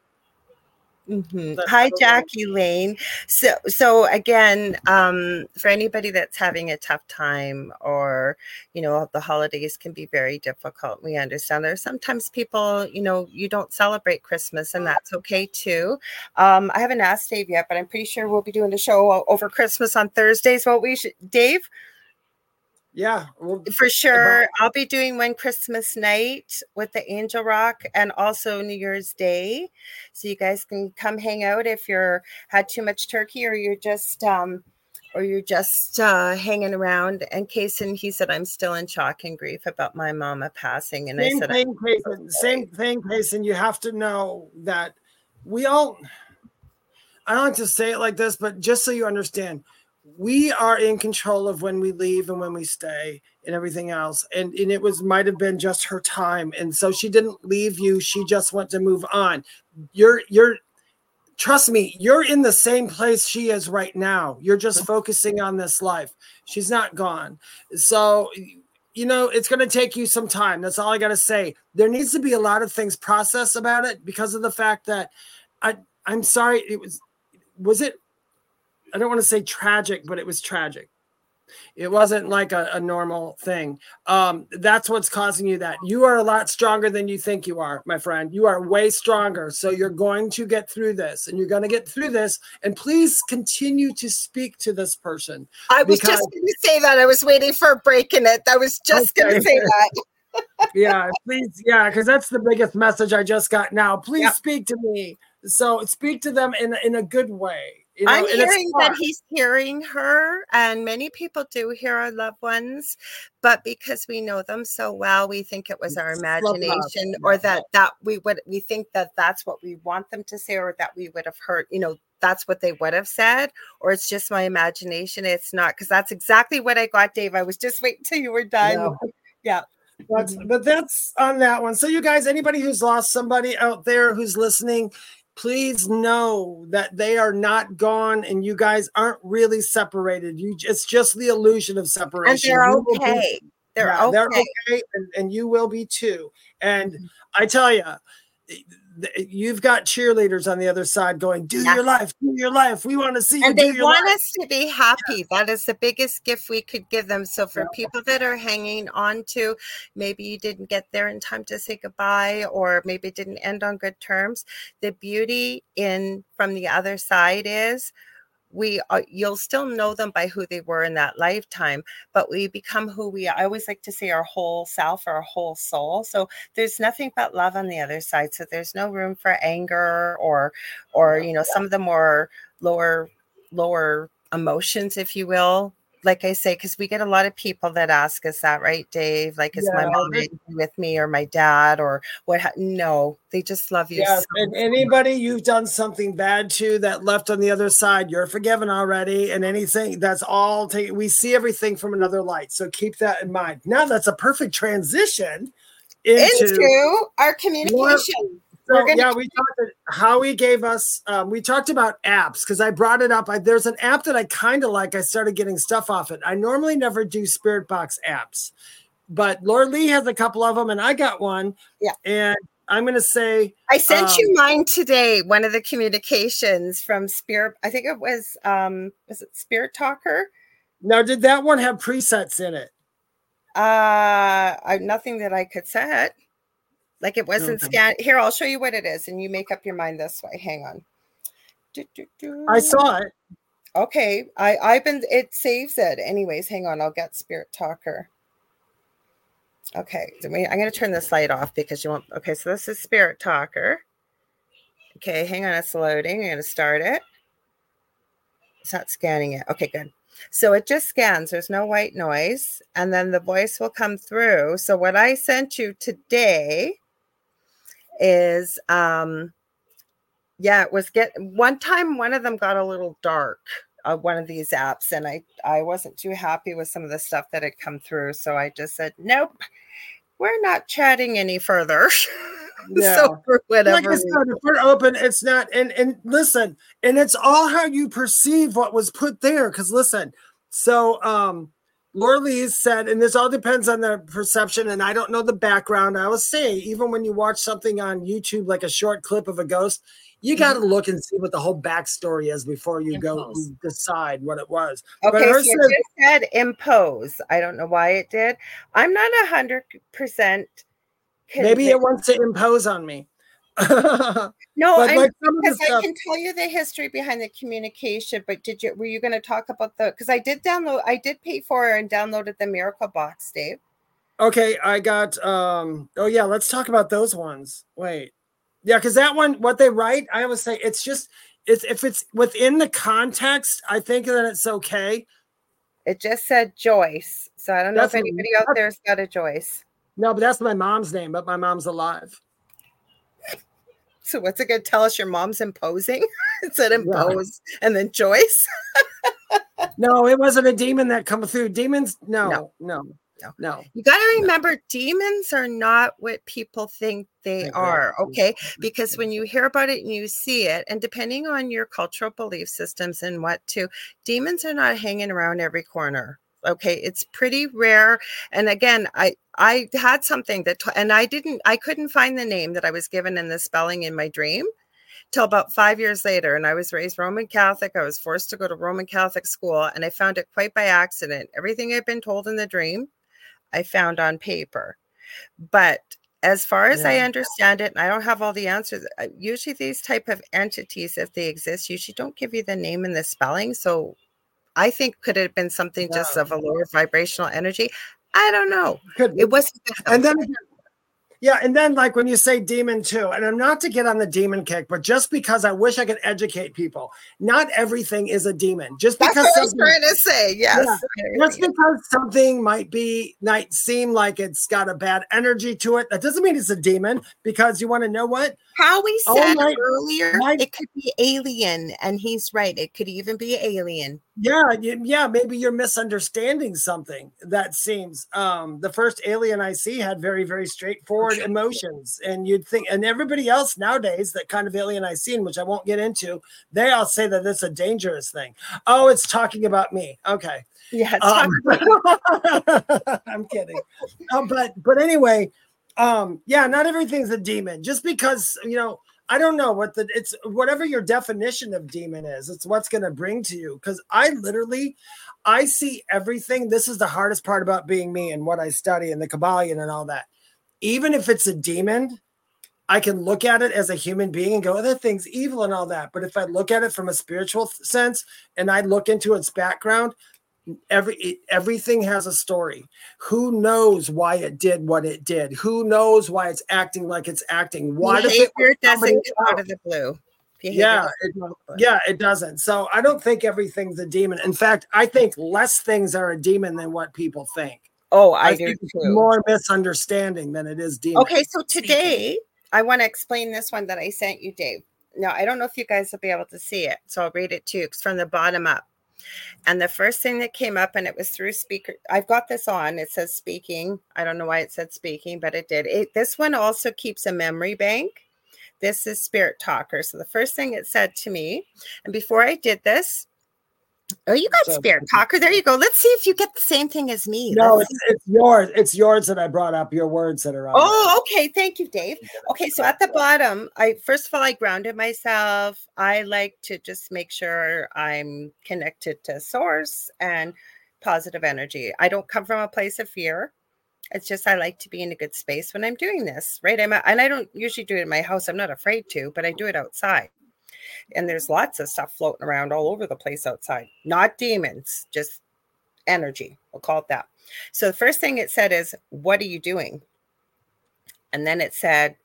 Mm-hmm. Hi, Jackie Lane. So, so again, um, for anybody that's having a tough time, or you know, the holidays can be very difficult. We understand there's sometimes people, you know, you don't celebrate Christmas, and that's okay too. Um, I haven't asked Dave yet, but I'm pretty sure we'll be doing the show over Christmas on Thursdays. What we should, Dave? Yeah, for sure. I'll be doing one Christmas night with the Angel Rock and also New Year's Day. So you guys can come hang out if you're had too much turkey or you're just um or you're just uh, hanging around. And Kason, he said, I'm still in shock and grief about my mama passing. And same I said, thing, Kason, same thing, Kason. You have to know that we all, I don't like to say it like this, but just so you understand, we are in control of when we leave and when we stay and everything else and, and it was might have been just her time and so she didn't leave you she just went to move on. You're you're trust me you're in the same place she is right now. You're just mm-hmm. focusing on this life. She's not gone. So you know it's going to take you some time that's all i got to say. There needs to be a lot of things processed about it because of the fact that i i'm sorry it was was it I don't want to say tragic, but it was tragic. It wasn't like a, a normal thing. Um, that's what's causing you that. You are a lot stronger than you think you are, my friend. You are way stronger. So you're going to get through this and you're going to get through this. And please continue to speak to this person. I was because- just going to say that. I was waiting for a break in it. I was just okay. going to say that. (laughs) (laughs) yeah, please. Yeah, because that's the biggest message I just got now. Please yeah. speak to me. So speak to them in, in a good way you know, I'm hearing that he's hearing her, and many people do hear our loved ones, but because we know them so well, we think it was our imagination, or that that we would we think that that's what we want them to say, or that we would have heard. You know, that's what they would have said, or it's just my imagination. It's not because that's exactly what I got, Dave. I was just waiting till you were done. Yeah. (laughs) yeah. But, mm-hmm. but that's on that one. So, you guys, anybody who's lost somebody out there who's listening, please know that they are not gone and you guys aren't really separated. You it's just the illusion of separation. And they're You will be- okay. They're yeah, okay. they're okay, and, and you will be too. And Mhm. I tell you, you've got cheerleaders on the other side going, "Do Yeah. your life, do your life. We want to see you and they want life." us to be happy that is the biggest gift we could give them so for people that are hanging on to maybe you didn't get there in time to say goodbye or maybe it didn't end on good terms the beauty in from the other side is we are, you'll still know them by who they were in that lifetime but we become who we are i always like to say our whole self or our whole soul so there's nothing but love on the other side so there's no room for anger or or you know some of the more lower lower emotions if you will like i say because we get a lot of people that ask us that right dave like is my mom with me or my dad or what ha-? no they just love you Yes, so and anybody you've done something bad to that left on the other side, you're forgiven already. And anything that's all take we see everything from another light. So keep that in mind. Now that's a perfect transition into, into our communication So, yeah, we talked. Howie gave us. Um, we talked about apps because I brought it up. I, there's an app that I kind of like. I started getting stuff off it. I normally never do Spirit Box apps, but Lorilei has a couple of them, and I got one. Yeah. and I'm gonna say I sent Um, you mine today. One of the communications from Spirit. I think it was um was it Spirit Talker? now, did that one have presets in it? Uh I, nothing that I could set. Like it wasn't Okay. scanned. Here, I'll show you what it is, and you make up your mind this way. Hang on. Do, do, do. I saw it. Okay, I I've been. It saves it. Anyways, hang on. I'll get Spirit Talker. Okay, I'm going to turn this light off because you won't. Okay, so this is Spirit Talker. Okay, hang on, it's loading. I'm going to start it. It's not scanning it. Okay, good. So it just scans. There's no white noise, and then the voice will come through. So what I sent you today is, um, yeah, it was get one time. One of them got a little dark. Uh, one of these apps, and I I wasn't too happy with some of the stuff that had come through. So I just said, nope, we're not chatting any further. (laughs) Yeah. so for whatever. Like I said, if we're open, it's not. And and listen, and it's all how you perceive what was put there. Because listen, so um, Laura said, and this all depends on the perception. And I don't know the background. I will say, even when you watch something on YouTube, like a short clip of a ghost, you mm-hmm. got to look and see what the whole backstory is before you go decide what it was. But Okay, so it said impose. I don't know why it did. I'm not a hundred percent. Maybe it wants to impose on me. No, like some of the because I can tell you the history behind the communication. But did you were you going to talk about the? Because I did download. I did pay for and downloaded the Miracle Box, Dave. Okay, I got um oh yeah, let's talk about those ones. Wait. Yeah, because that one, what they write, I always say it's just it's if it's within the context, I think that it's okay. It just said Joyce. So I don't know if anybody out there's got a Joyce. No, but that's my mom's name, but my mom's alive. So what's it going to tell us? Your mom's imposing. (laughs) it said Yeah. impose and then Joyce. (laughs) No, it wasn't a demon that come through. Demons, no, No. no, No. no, no. You got to remember, demons are not what people think they are. are. Okay. Because when you hear about it and you see it, and depending on your cultural belief systems and what too, demons are not hanging around every corner. Okay. It's pretty rare. And again, I, I had something that, and I didn't, I couldn't find the name that I was given in the spelling in my dream till about five years later. And I was raised Roman Catholic. I was forced to go to Roman Catholic school, and I found it quite by accident. Everything I'd been told in the dream, I found on paper. But as far as I understand it, and I don't have all the answers. uh, Usually, these type of entities, if they exist, usually don't give you the name and the spelling. So, I think could it have been something just of a lower vibrational energy? I don't know. Could It wasn't. and then yeah, and then like when you say demon too, and I'm not to get on the demon kick, but just because I wish I could educate people, not everything is a demon. Just that's because what I was trying to say. Yes. just because something might be might seem like it's got a bad energy to it, that doesn't mean it's a demon. Because you want to know what? How we Oh said my- earlier, my- it could be alien, and he's right. It could even be alien. Yeah, yeah, maybe you're misunderstanding something. That seems um the first alien I see had very, very straightforward emotions. And you'd think, and everybody else nowadays, that kind of alien I seen, which I won't get into, they all say that it's a dangerous thing. Oh, it's talking about me. Okay. Yeah, Um, (laughs) I'm kidding. Um, but but anyway, um, yeah, not everything's a demon. Just because you know, I don't know what the it's whatever your definition of demon is. It's what's going to bring to you. Because I literally, I see everything. This is the hardest part about being me and what I study and the Kybalion and all that. Even if it's a demon, I can look at it as a human being and go, oh, that thing's evil and all that. But if I look at it from a spiritual sense and I look into its background, every it, everything has a story who knows why it did what it did who knows why it's acting like it's acting why does it doesn't come out of the blue. Behavior yeah it, come out of the blue. yeah it doesn't so i don't think everything's a demon in fact i think less things are a demon than what people think Oh, I, do think too. more misunderstanding than it is demon Okay, so today I want to explain this one that I sent you, Dave. Now, I don't know if you guys will be able to see it, so I'll read it to you. It's from the bottom up. And the first thing that came up, and it was through speaker. I've got this on. It says speaking. I don't know why it said speaking, but it did. It, this one also keeps a memory bank. This is Spirit Talker. So the first thing it said to me, and before I did this, oh, you got So- Spirit Talker. There you go. Let's see if you get the same thing as me. no it's, it's yours it's yours that i brought up your words that are on there. Oh, okay. Thank you, Dave. Okay, so at the bottom, I first of all I grounded myself. I like to just make sure I'm connected to source and positive energy. I don't come from a place of fear. It's just I like to be in a good space when I'm doing this, right? I'm and I don't usually do it in my house. I'm not afraid to, but I do it outside. And there's lots of stuff floating around all over the place outside. Not demons, just energy. We'll call it that. So the first thing it said is, "What are you doing?" And then it said,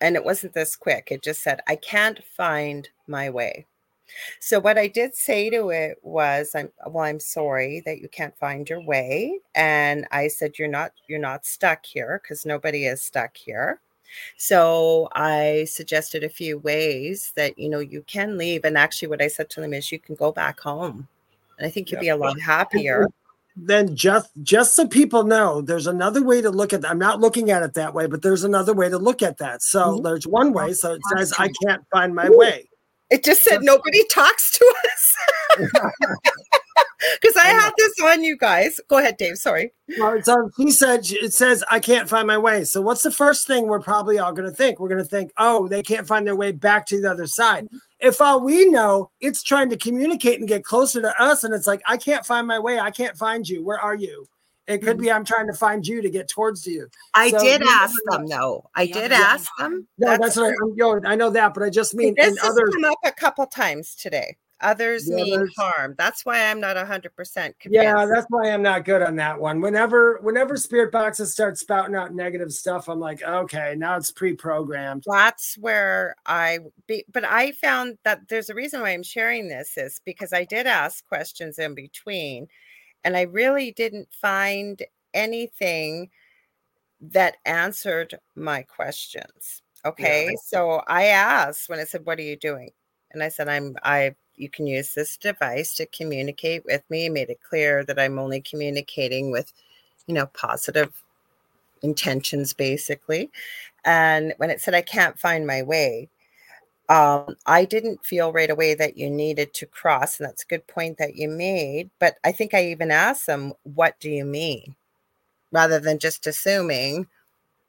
and it wasn't this quick, it just said, I can't find my way. So what I did say to it was, I'm well, I'm sorry that you can't find your way. And I said, You're not, you're not stuck here because nobody is stuck here. So I suggested a few ways that you know you can leave. And actually, what I said to them is you can go back home. And I think you'd be a lot happier. (laughs) then just just so people know there's another way to look at that i'm not looking at it that way but there's another way to look at that so Mhm. there's one way so it says i can't find my way It just said nobody talks to us. (laughs) (laughs) (laughs) Because I have this on you guys. Go ahead, Dave. Sorry. well so he said it says i can't find my way so what's the first thing we're probably all going to think we're going to think oh they can't find their way back to the other side if all we know it's trying to communicate and get closer to us and it's like i can't find my way i can't find you where are you it could be mm-hmm. i'm trying to find you to get towards you I So did you ask them, though. I did yeah. ask them. no that's, what I, yo, I know that but i just mean this in has other come up a couple times today. Others The mean others- harm. That's why I'm not 100% convinced. Yeah, that's why I'm not good on that one. Whenever whenever spirit boxes start spouting out negative stuff, I'm like, okay, now it's pre-programmed. that's where I be, but I found that there's a reason why I'm sharing this is because I did ask questions in between and I really didn't find anything that answered my questions. Okay. So I asked when I said, What are you doing? And I said, I'm I you can use this device to communicate with me. Made it clear that I'm only communicating with, you know, positive intentions basically. And when it said I can't find my way, um, I didn't feel right away that you needed to cross, and that's a good point that you made. But I think I even asked them, "What do you mean?" rather than just assuming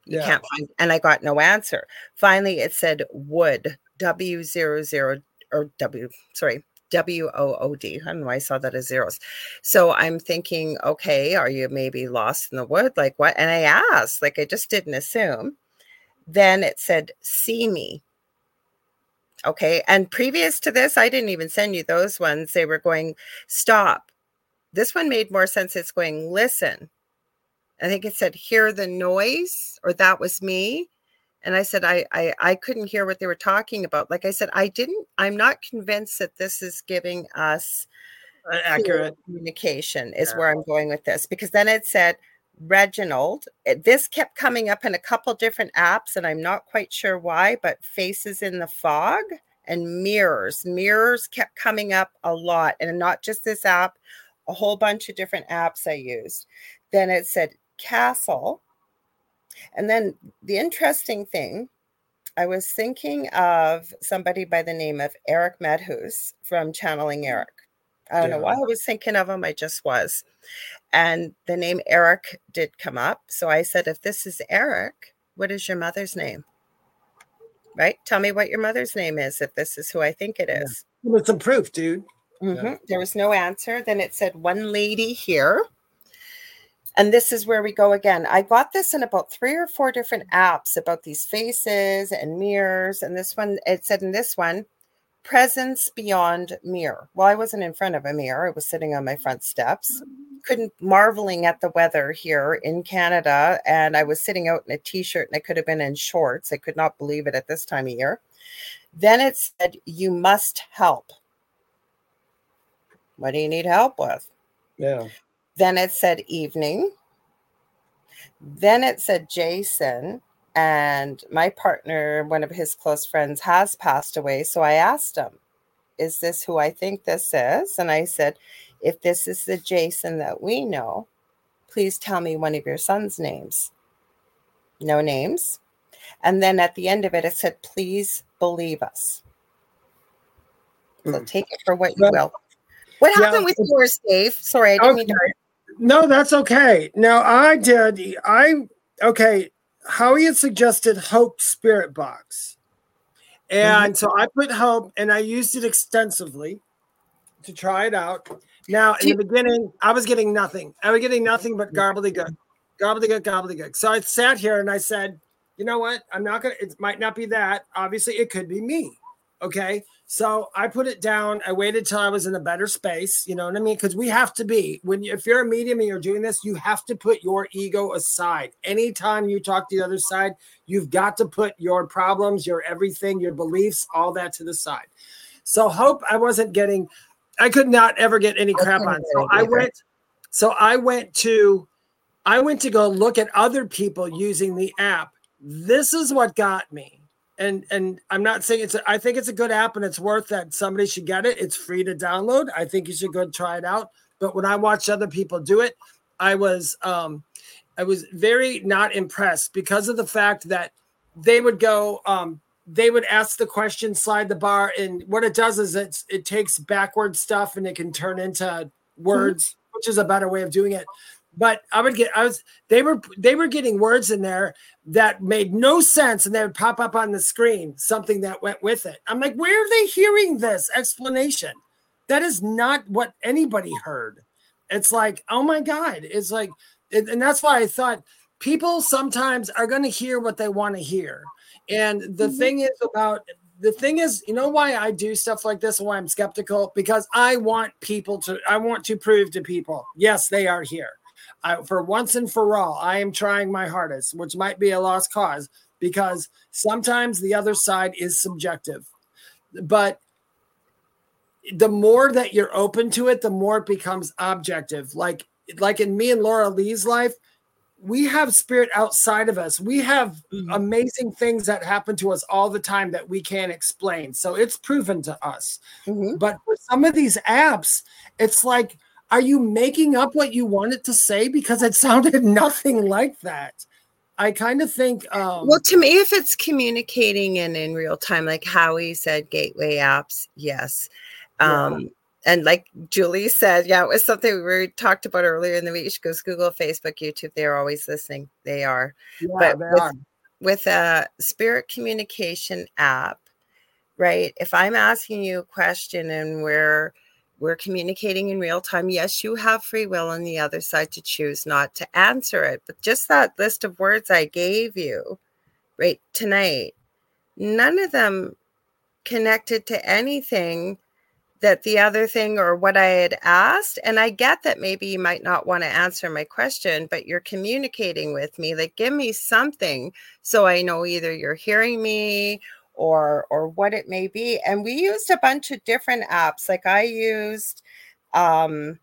you Yeah. can't find. And I got no answer. Finally, it said wood W zero zero or W sorry W O O D. I don't know why I saw that as zeros. So I'm thinking, okay, are you maybe lost in the wood? Like what? And I asked, like I just didn't assume. Then it said, see me. Okay. And previous to this, I didn't even send you those ones. They were going, stop. This one made more sense. It's going, listen. I think it said, hear the noise, or that was me. And I said, I, I, I couldn't hear what they were talking about. Like I said, I didn't, I'm not convinced that this is giving us Uh, Accurate. communication is Yeah. where I'm going with this because then it said Reginald. This kept coming up in a couple different apps, and I'm not quite sure why, but faces in the fog and mirrors. Mirrors kept coming up a lot, and not just this app, a whole bunch of different apps I used. Then it said castle. And then the interesting thing, I was thinking of somebody by the name of Erik Medhus from Channeling Erik. I don't yeah. know why I was thinking of him, I just was. And the name Eric did come up. So I said, if this is Eric, what is your mother's name? Right? Tell me what your mother's name is if this is who I think it is. Yeah. With some proof, dude. Mm-hmm. Yeah. There was no answer. Then it said one lady here. And this is where we go again. I got this in about three or four different apps about these faces and mirrors. And this one, it said in this one, presence beyond mirror. Well, I wasn't in front of a mirror. I was sitting on my front steps, couldn't marveling at the weather here in Canada. And I was sitting out in a t-shirt and I could have been in shorts. I could not believe it at this time of year. Then it said, you must help. What do you need help with? Yeah. Then it said evening. Then it said Jason. And my partner, one of his close friends, has passed away. So I asked him, Is this who I think this is? And I said, If this is the Jason that we know, please tell me one of your son's names. No names. And then at the end of it, it said, Please believe us. So mm. take it for what you will. What happened yeah. with yours, Dave? Sorry, I didn't okay. mean to. No, that's okay. Now I did. I okay. Howie had suggested Hope Spirit Box, and mm-hmm. so I put Hope, and I used it extensively to try it out. Now, in the beginning, I was getting nothing. I was getting nothing but gobbledygook, gobbledygook, gobbledygook. So I sat here and I said, you know what? I'm not gonna. It might not be that. Obviously, it could be me. Okay. So I put it down. I waited till I was in a better space. You know what I mean? Because we have to be when you, if you're a medium and you're doing this, you have to put your ego aside. Anytime you talk to the other side, you've got to put your problems, your everything, your beliefs, all that to the side. So hope I wasn't getting. I could not ever get any crap on. So I went. So I went to. I went to go look at other people using the app. This is what got me and and I'm not saying it's a, I think it's a good app and it's worth that somebody should get it. It's free to download. I think you should go try it out. But when I watched other people do it, I was um I was very not impressed because of the fact that they would go um they would ask the question, slide the bar, and what it does is it's it takes backward stuff and it can turn into words, mm-hmm. which is a better way of doing it but I would get I was they were they were getting words in there that made no sense and they would pop up on the screen something that went with it. I'm like, where are they hearing this explanation? That is not what anybody heard. It's like, oh my God. It's like, and that's why I thought people sometimes are going to hear what they want to hear. And the mm-hmm. thing is about the thing is, you know why I do stuff like this and why I'm skeptical? Because I want people to, I want to prove to people, yes, they are here. I, for once and for all, I am trying my hardest, which might be a lost cause because sometimes the other side is subjective. But the more that you're open to it, the more it becomes objective. Like like in me and Lorilei's life, we have spirit outside of us. We have mm-hmm. amazing things that happen to us all the time that we can't explain. So it's proven to us. Mm-hmm. But for some of these apps, it's like are you making up what you wanted to say? Because it (laughs) sounded nothing like that. I kind of think. Um, well, to me, if it's communicating and in real time, like Howie said, gateway apps, yes. Um, yeah. And like Julie said, yeah, it was something we talked about earlier in the week. She goes Google, Facebook, YouTube. They're always listening. They are. Yeah, but they with, are. with a spirit communication app, right? If I'm asking you a question and we're we're communicating in real time. Yes, you have free will on the other side to choose not to answer it. But just that list of words I gave you right tonight, none of them connected to anything that the other thing or what I had asked. And I get that maybe you might not want to answer my question, but you're communicating with me. Like, give me something so I know either you're hearing me or or what it may be and we used a bunch of different apps like i used um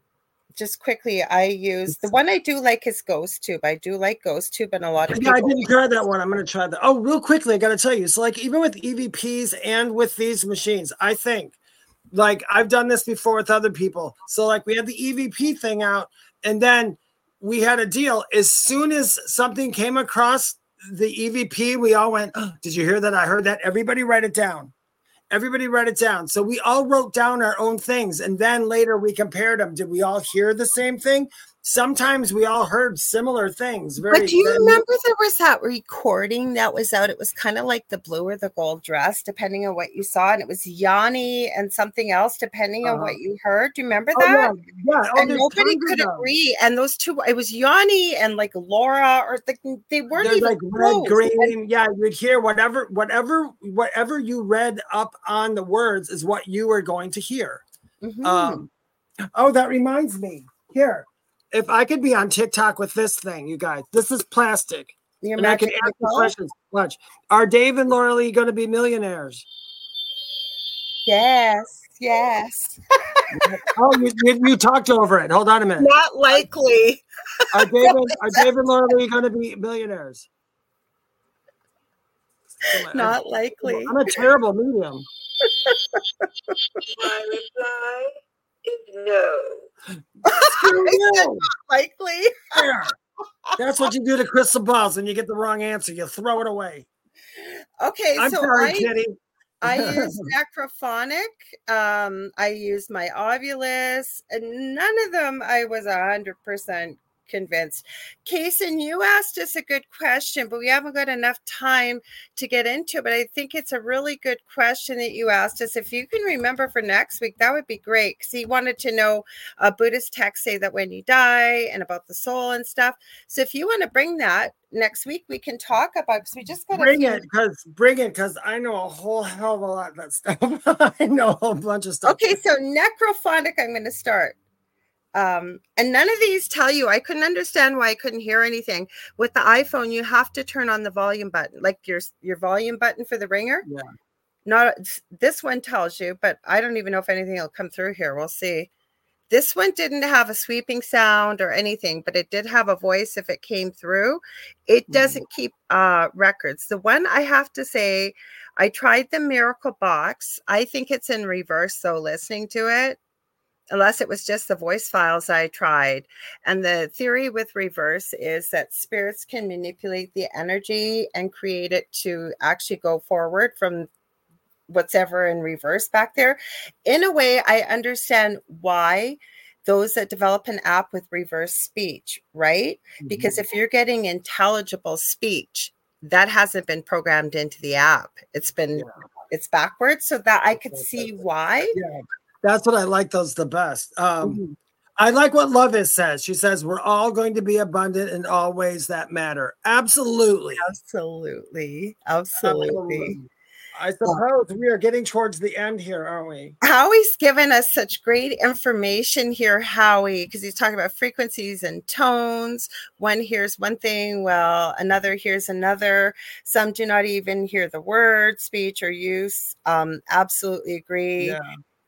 just quickly, I use the one I do like is Ghost Tube. I do like Ghost Tube, and a lot of Yeah, I didn't try that one. I'm going to try that. Oh, real quickly, I got to tell you. So, like, even with EVPs and with these machines, I think, like, I've done this before with other people. So, like, we had the EVP thing out, and then we had a deal. As soon as something came across the EVP, we all went, oh, Did you hear that? I heard that. Everybody write it down. Everybody write it down. So we all wrote down our own things. And then later we compared them. Did we all hear the same thing? Sometimes we all heard similar things. Very, But do you very- remember there was that recording that was out? It was kind of like the blue or the gold dress, depending on what you saw, and it was Yanny and something else, depending on Uh-huh. what you heard. Do you remember Oh, that? yeah. yeah. Oh, and nobody could agree. And those two, it was Yanny and like Laura, or the, they weren't They're even like red, close. green. Yeah, you'd hear whatever, whatever, whatever you read up on the words is what you were going to hear. Mhm. Um, oh, that reminds me. Here, if I could be on TikTok with this thing, you guys, this is plastic, Your and I can ask questions. Watch. Are Dave and Lorilei going to be millionaires? Yes, yes. (laughs) Oh, you, you, you talked over it. Hold on a minute. Not likely. Are Dave and, (laughs) are Dave and Lorilei going to be millionaires? Come (laughs) on, Not likely. I'm a terrible medium. My reply no. Screw. Likely. (laughs) There. That's what you do to crystal balls when you get the wrong answer. You throw it away. Okay, I'm so sorry, I, Kitty. I (laughs) use necrophonic. Um, I use my Ovilus, and none of them I was a hundred percent convinced. Kason, you asked us a good question, but we haven't got enough time to get into it. But I think it's a really good question that you asked us. If you can remember for next week, that would be great. Because he wanted to know uh, Buddhist texts say that when you die and about the soul and stuff. So if you want to bring that next week, we can talk about because we just got a Bring it, because bring it, because I know a whole hell of a lot of that stuff. (laughs) I know a whole bunch of stuff. Okay, so necrophonic, I'm going to start. Um, and none of these tell you. I couldn't understand why I couldn't hear anything. With the iPhone, you have to turn on the volume button, like your your volume button for the ringer. Yeah. Not this one tells you, but I don't even know if anything will come through here. We'll see. This one didn't have a sweeping sound or anything, but it did have a voice if it came through. It Mhm. doesn't keep uh, records. The one I have to say, I tried the Miracle Box. I think it's in reverse, though, listening to it, unless it was just the voice files I tried. And the theory with reverse is that spirits can manipulate the energy and create it to actually go forward from what's ever in reverse back there. In a way, I understand why those that develop an app with reverse speech, right? Because mm-hmm. if you're getting intelligible speech, that hasn't been programmed into the app. It's been Yeah. it's backwards so that I could see why. Yeah, that's what I like those the best. Um, Mhm. I like what Love is says. She says, We're all going to be abundant in all ways that matter. Absolutely. Absolutely. Absolutely. I suppose we are getting towards the end here, aren't we? Howie's given us such great information here, Howie, because he's talking about frequencies and tones. One hears one thing, well, another hears another. Some do not even hear the word, speech, or use. Um, absolutely agree. Yeah.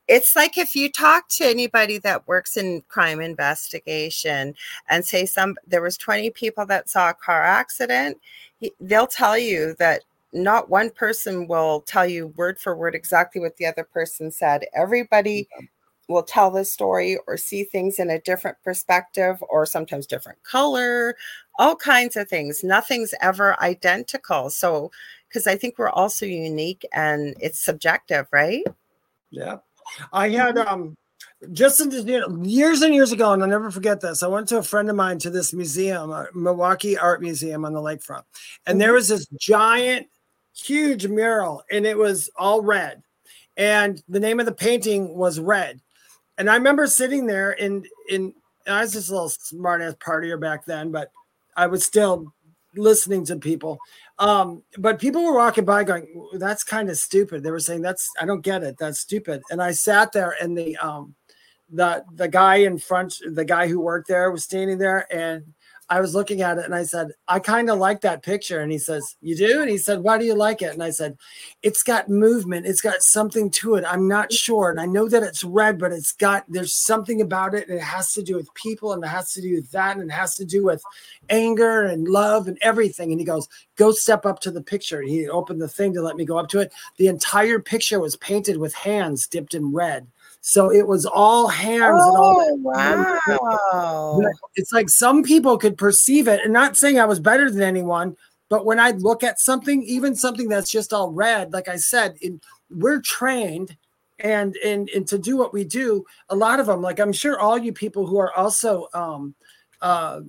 It's like if you talk to anybody that works in crime investigation and say some there was 20 people that saw a car accident, he, they'll tell you that not one person will tell you word for word exactly what the other person said. Everybody mm-hmm. will tell the story or see things in a different perspective or sometimes different color, all kinds of things. Nothing's ever identical. So, because I think we're also unique and it's subjective, right? Yeah. I had um just in, you know, years and years ago, and I'll never forget this. I went to a friend of mine to this museum, uh, Milwaukee Art Museum on the lakefront, and there was this giant, huge mural, and it was all red, and the name of the painting was Red, and I remember sitting there, and in I was just a little smart ass partier back then, but I was still listening to people. Um, but people were walking by going, that's kind of stupid. They were saying that's I don't get it. That's stupid. And I sat there and the um the the guy in front, the guy who worked there was standing there and I was looking at it and I said, I kind of like that picture. And he says, You do? And he said, Why do you like it? And I said, It's got movement. It's got something to it. I'm not sure. And I know that it's red, but it's got, there's something about it. And it has to do with people and it has to do with that. And it has to do with anger and love and everything. And he goes, Go step up to the picture. And he opened the thing to let me go up to it. The entire picture was painted with hands dipped in red. So it was all hands and all Oh, wow. But It's like some people could perceive it, and not saying I was better than anyone, but when I look at something, even something that's just all red, like I said, in, we're trained and and and to do what we do. A lot of them, like I'm sure all you people who are also um, uh,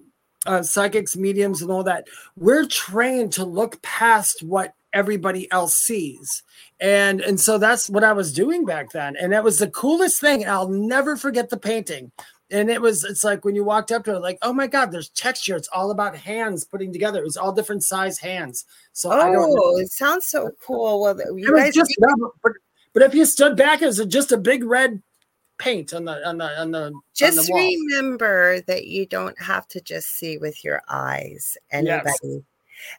uh, psychics, mediums, and all that, we're trained to look past what everybody else sees and and so that's what i was doing back then and that was the coolest thing i'll never forget the painting and it was it's like when you walked up to it like oh my god there's texture it's all about hands putting together it was all different size hands so i don't know Oh, it sounds so cool. Well, you guys, just but, but if you stood back it was just a big red paint on the on the on the on just the wall. remember that you don't have to just see with your eyes. Yes.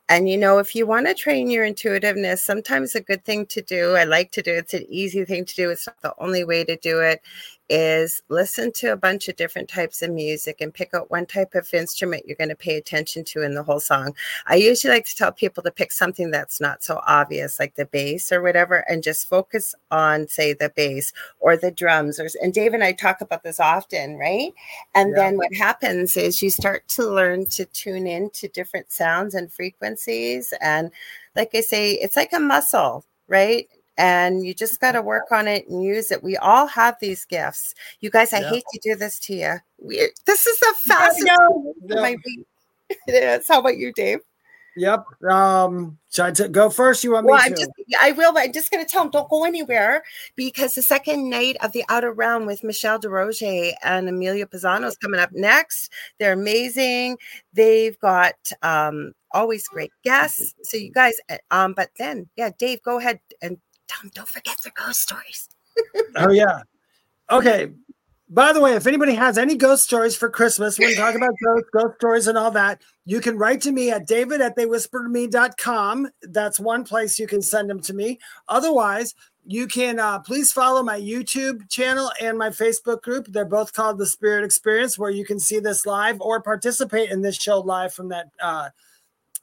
And you know, if you want to train your intuitiveness, sometimes a good thing to do, I like to do, it's an easy thing to do. It's not the only way to do it, is listen to a bunch of different types of music and pick out one type of instrument you're going to pay attention to in the whole song. I usually like to tell people to pick something that's not so obvious, like the bass or whatever, and just focus on, say, the bass or the drums. Or and Dave and I talk about this often, right? And Yeah. then what happens is you start to learn to tune in to different sounds and frequencies. And like I say, it's like a muscle, right? And you just got to work on it and use it. We all have these gifts. You guys, I Yeah. hate to do this to you. We, this is the fastest yeah, week of yeah. my. It is. How about you, Dave? yep um should i t- go first you want me Well, to I'm just, I will, but I'm just going to tell them don't go anywhere because the second night of the outer realm with Michelle DeRoche and Amelia Pisano is coming up next. They're amazing. They've got um, always great guests. So you guys, uh, um, but then, yeah, Dave, go ahead and them don't forget their ghost stories. (laughs) Oh yeah. Okay. By the way, if anybody has any ghost stories for Christmas, when we talk about ghost, ghost stories and all that, you can write to me at david at theywhispertome.com. That's one place you can send them to me. Otherwise, you can uh, please follow my YouTube channel and my Facebook group. They're both called The Spirit Experience, where you can see this live or participate in this show live from that uh,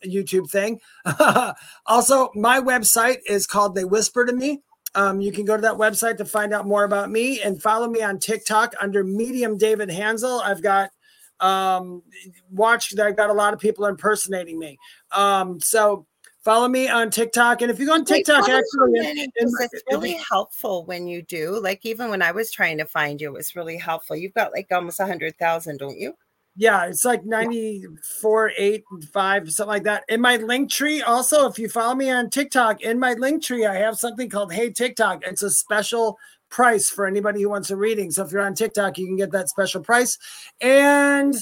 YouTube thing. (laughs) also, my website is called They Whisper to Me. Um, you can go to that website to find out more about me and follow me on TikTok under Medium David Hanzel. I've got um, watched. I've got a lot of people impersonating me. Um, so follow me on TikTok, and if you go on TikTok, follow actually, them, in- in because it's really helpful when you do. Like even when I was trying to find you, it was really helpful. You've got like almost a hundred thousand, don't you? Yeah, it's like 94, 8, and 5, something like that. In my link tree, also, if you follow me on TikTok, in my link tree, I have something called Hey TikTok. It's a special price for anybody who wants a reading. So if you're on TikTok, you can get that special price. And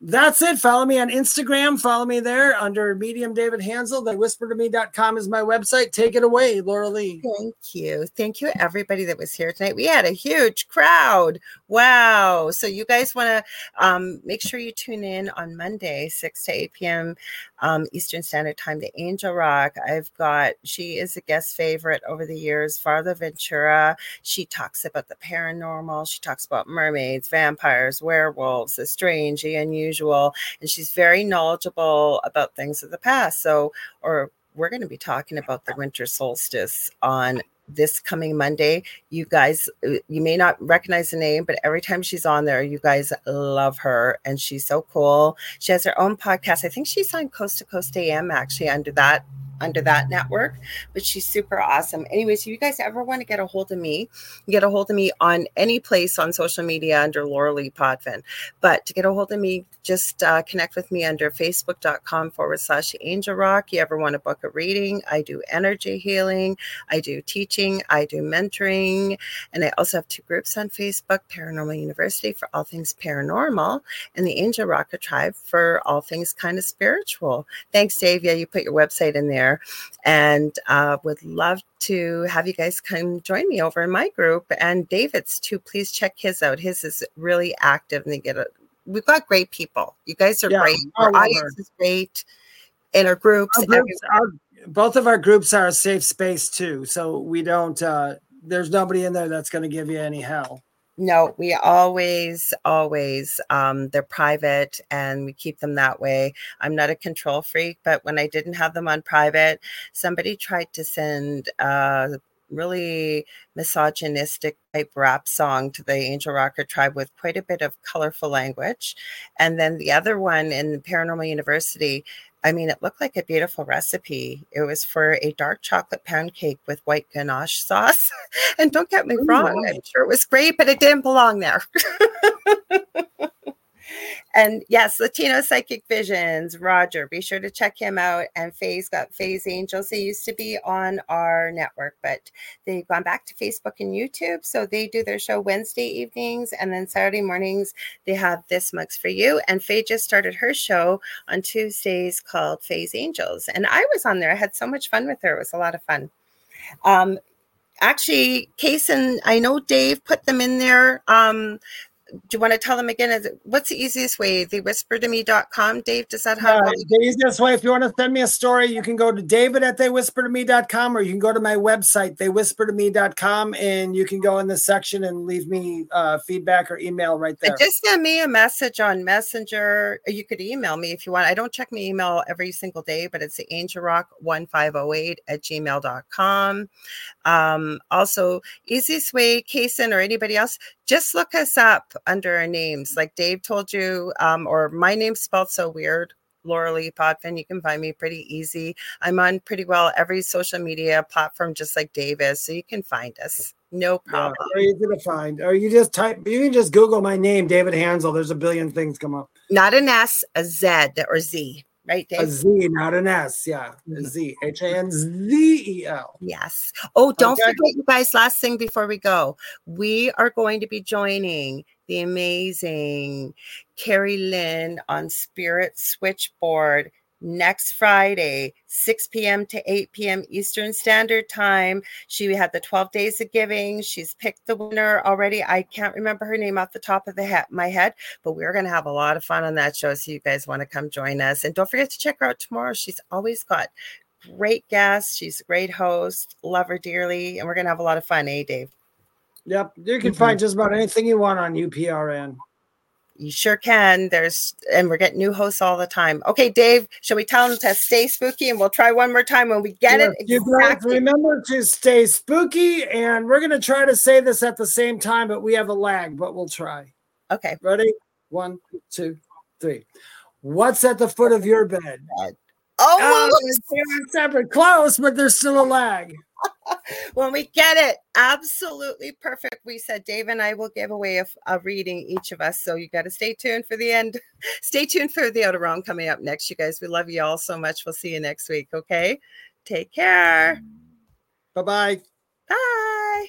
that's it. Follow me on Instagram. Follow me there under Medium David Hanzel. The whisper2me.com is my website. Take it away, Lorilei. Thank you. Thank you, everybody that was here tonight. We had a huge crowd. Wow. So, you guys want to um, make sure you tune in on Monday, 6 to 8 p.m. Um, Eastern Standard Time the Angel Rock. I've got, she is a guest favorite over the years, Farther Ventura. She talks about the paranormal. She talks about mermaids, vampires, werewolves, the strange, the unusual. And she's very knowledgeable about things of the past. So, or we're going to be talking about the winter solstice on this coming Monday. You guys, uh, you may not recognize the name, but every time she's on there, you guys love her and she's so cool. She has her own podcast. I think she's on Coast to Coast AM actually under that under that network, but she's super awesome. Anyways, if you guys ever want to get a hold of me, get a hold of me on any place on social media under Lorilei Potvin. But to get a hold of me, just uh, connect with me under facebook.com forward slash angel rock. You ever want to book a reading? I do energy healing, I do teaching, I do mentoring, and I also have two groups on Facebook Paranormal University for all things paranormal, and the Angel Rocker Tribe for all things kind of spiritual. Thanks, Dave. Yeah, you put your website in there and uh, would love to have you guys come join me over in my group and david's too please check his out his is really active and they get a we've got great people. You guys are Yeah, great. Our audience is great. In our groups, Our groups our, both of our groups are a safe space too. So we don't uh there's nobody in there that's gonna give you any hell. No, we always, always, um, they're private and we keep them that way. I'm not a control freak, but when I didn't have them on private, somebody tried to send a really misogynistic type rap song to the Angel Rocker tribe with quite a bit of colorful language. And then the other one in Paranormal University, I mean, it looked like a beautiful recipe. It was for a dark chocolate pound cake with white ganache sauce. (laughs) and don't get me oh wrong, wow. I'm sure it was great, but it didn't belong there. (laughs) and yes, Latino Psychic Visions, Roger, be sure to check him out. And Faye's got Faye's Angels. They used to be on our network, but they've gone back to Facebook and YouTube. So they do their show Wednesday evenings and then Saturday mornings they have This Mugs for You. And Faye just started her show on Tuesdays called Faye's Angels. And I was on there. I had so much fun with her. It was a lot of fun. Um, actually, Case and I know Dave put them in there. Um, do you want to tell them again? Is it, what's the easiest way? The whisper to me.com. Dave, does that have Uh, the easiest way, if you want to send me a story, you can go to david at theywhispertome.com or you can go to my website, theywhispertome.com, and you can go in the section and leave me uh, feedback or email right there. Just send me a message on Messenger. or You could email me if you want. I don't check my email every single day, but it's the angelrock1508 at gmail.com. Um, also, easiest way, Kason or anybody else, just look us up under our names. Like Dave told you, um, or my name's spelled so weird. Lorilei Potvin. You can find me pretty easy. I'm on pretty well every social media platform, just like Dave is. So you can find us. No Yeah, problem. very easy to find. Or you just type, you can just Google my name, David Hanzel. There's a billion things come up. Not an S, a Z or Z, right, Dave? A Z, not an S. Yeah. A Z. H A N Z E L. Yes. Oh, don't Okay. forget, you guys, last thing before we go. We are going to be joining the amazing Carrie Lynn on Spirit Switchboard next Friday, 6 p.m. to 8 p.m. Eastern Standard Time. She had the 12 days of giving. She's picked the winner already. I can't remember her name off the top of the he- my head, but we're going to have a lot of fun on that show. So you guys want to come join us. And don't forget to check her out tomorrow. She's always got great guests. She's a great host. Love her dearly. And we're going to have a lot of fun, eh, Dave? Yep. You can Mhm. find just about anything you want on UPRN. You sure can. There's, and we're getting new hosts all the time. Okay, Dave, shall we tell them to stay spooky and we'll try one more time when we get Yes, it? Exactly. remember to stay spooky, and we're going to try to say this at the same time, but we have a lag, but we'll try. Okay. Ready? One, two, three. What's at the foot of your bed? Oh, oh they're separate, close, but there's still a lag. (laughs) when we get it, absolutely perfect. We said Dave and I will give away a, a reading each of us. So you got to stay tuned for the end. (laughs) Stay tuned for the outer realm coming up next, you guys. We love you all so much. We'll see you next week. Okay. Take care. Bye bye. Bye.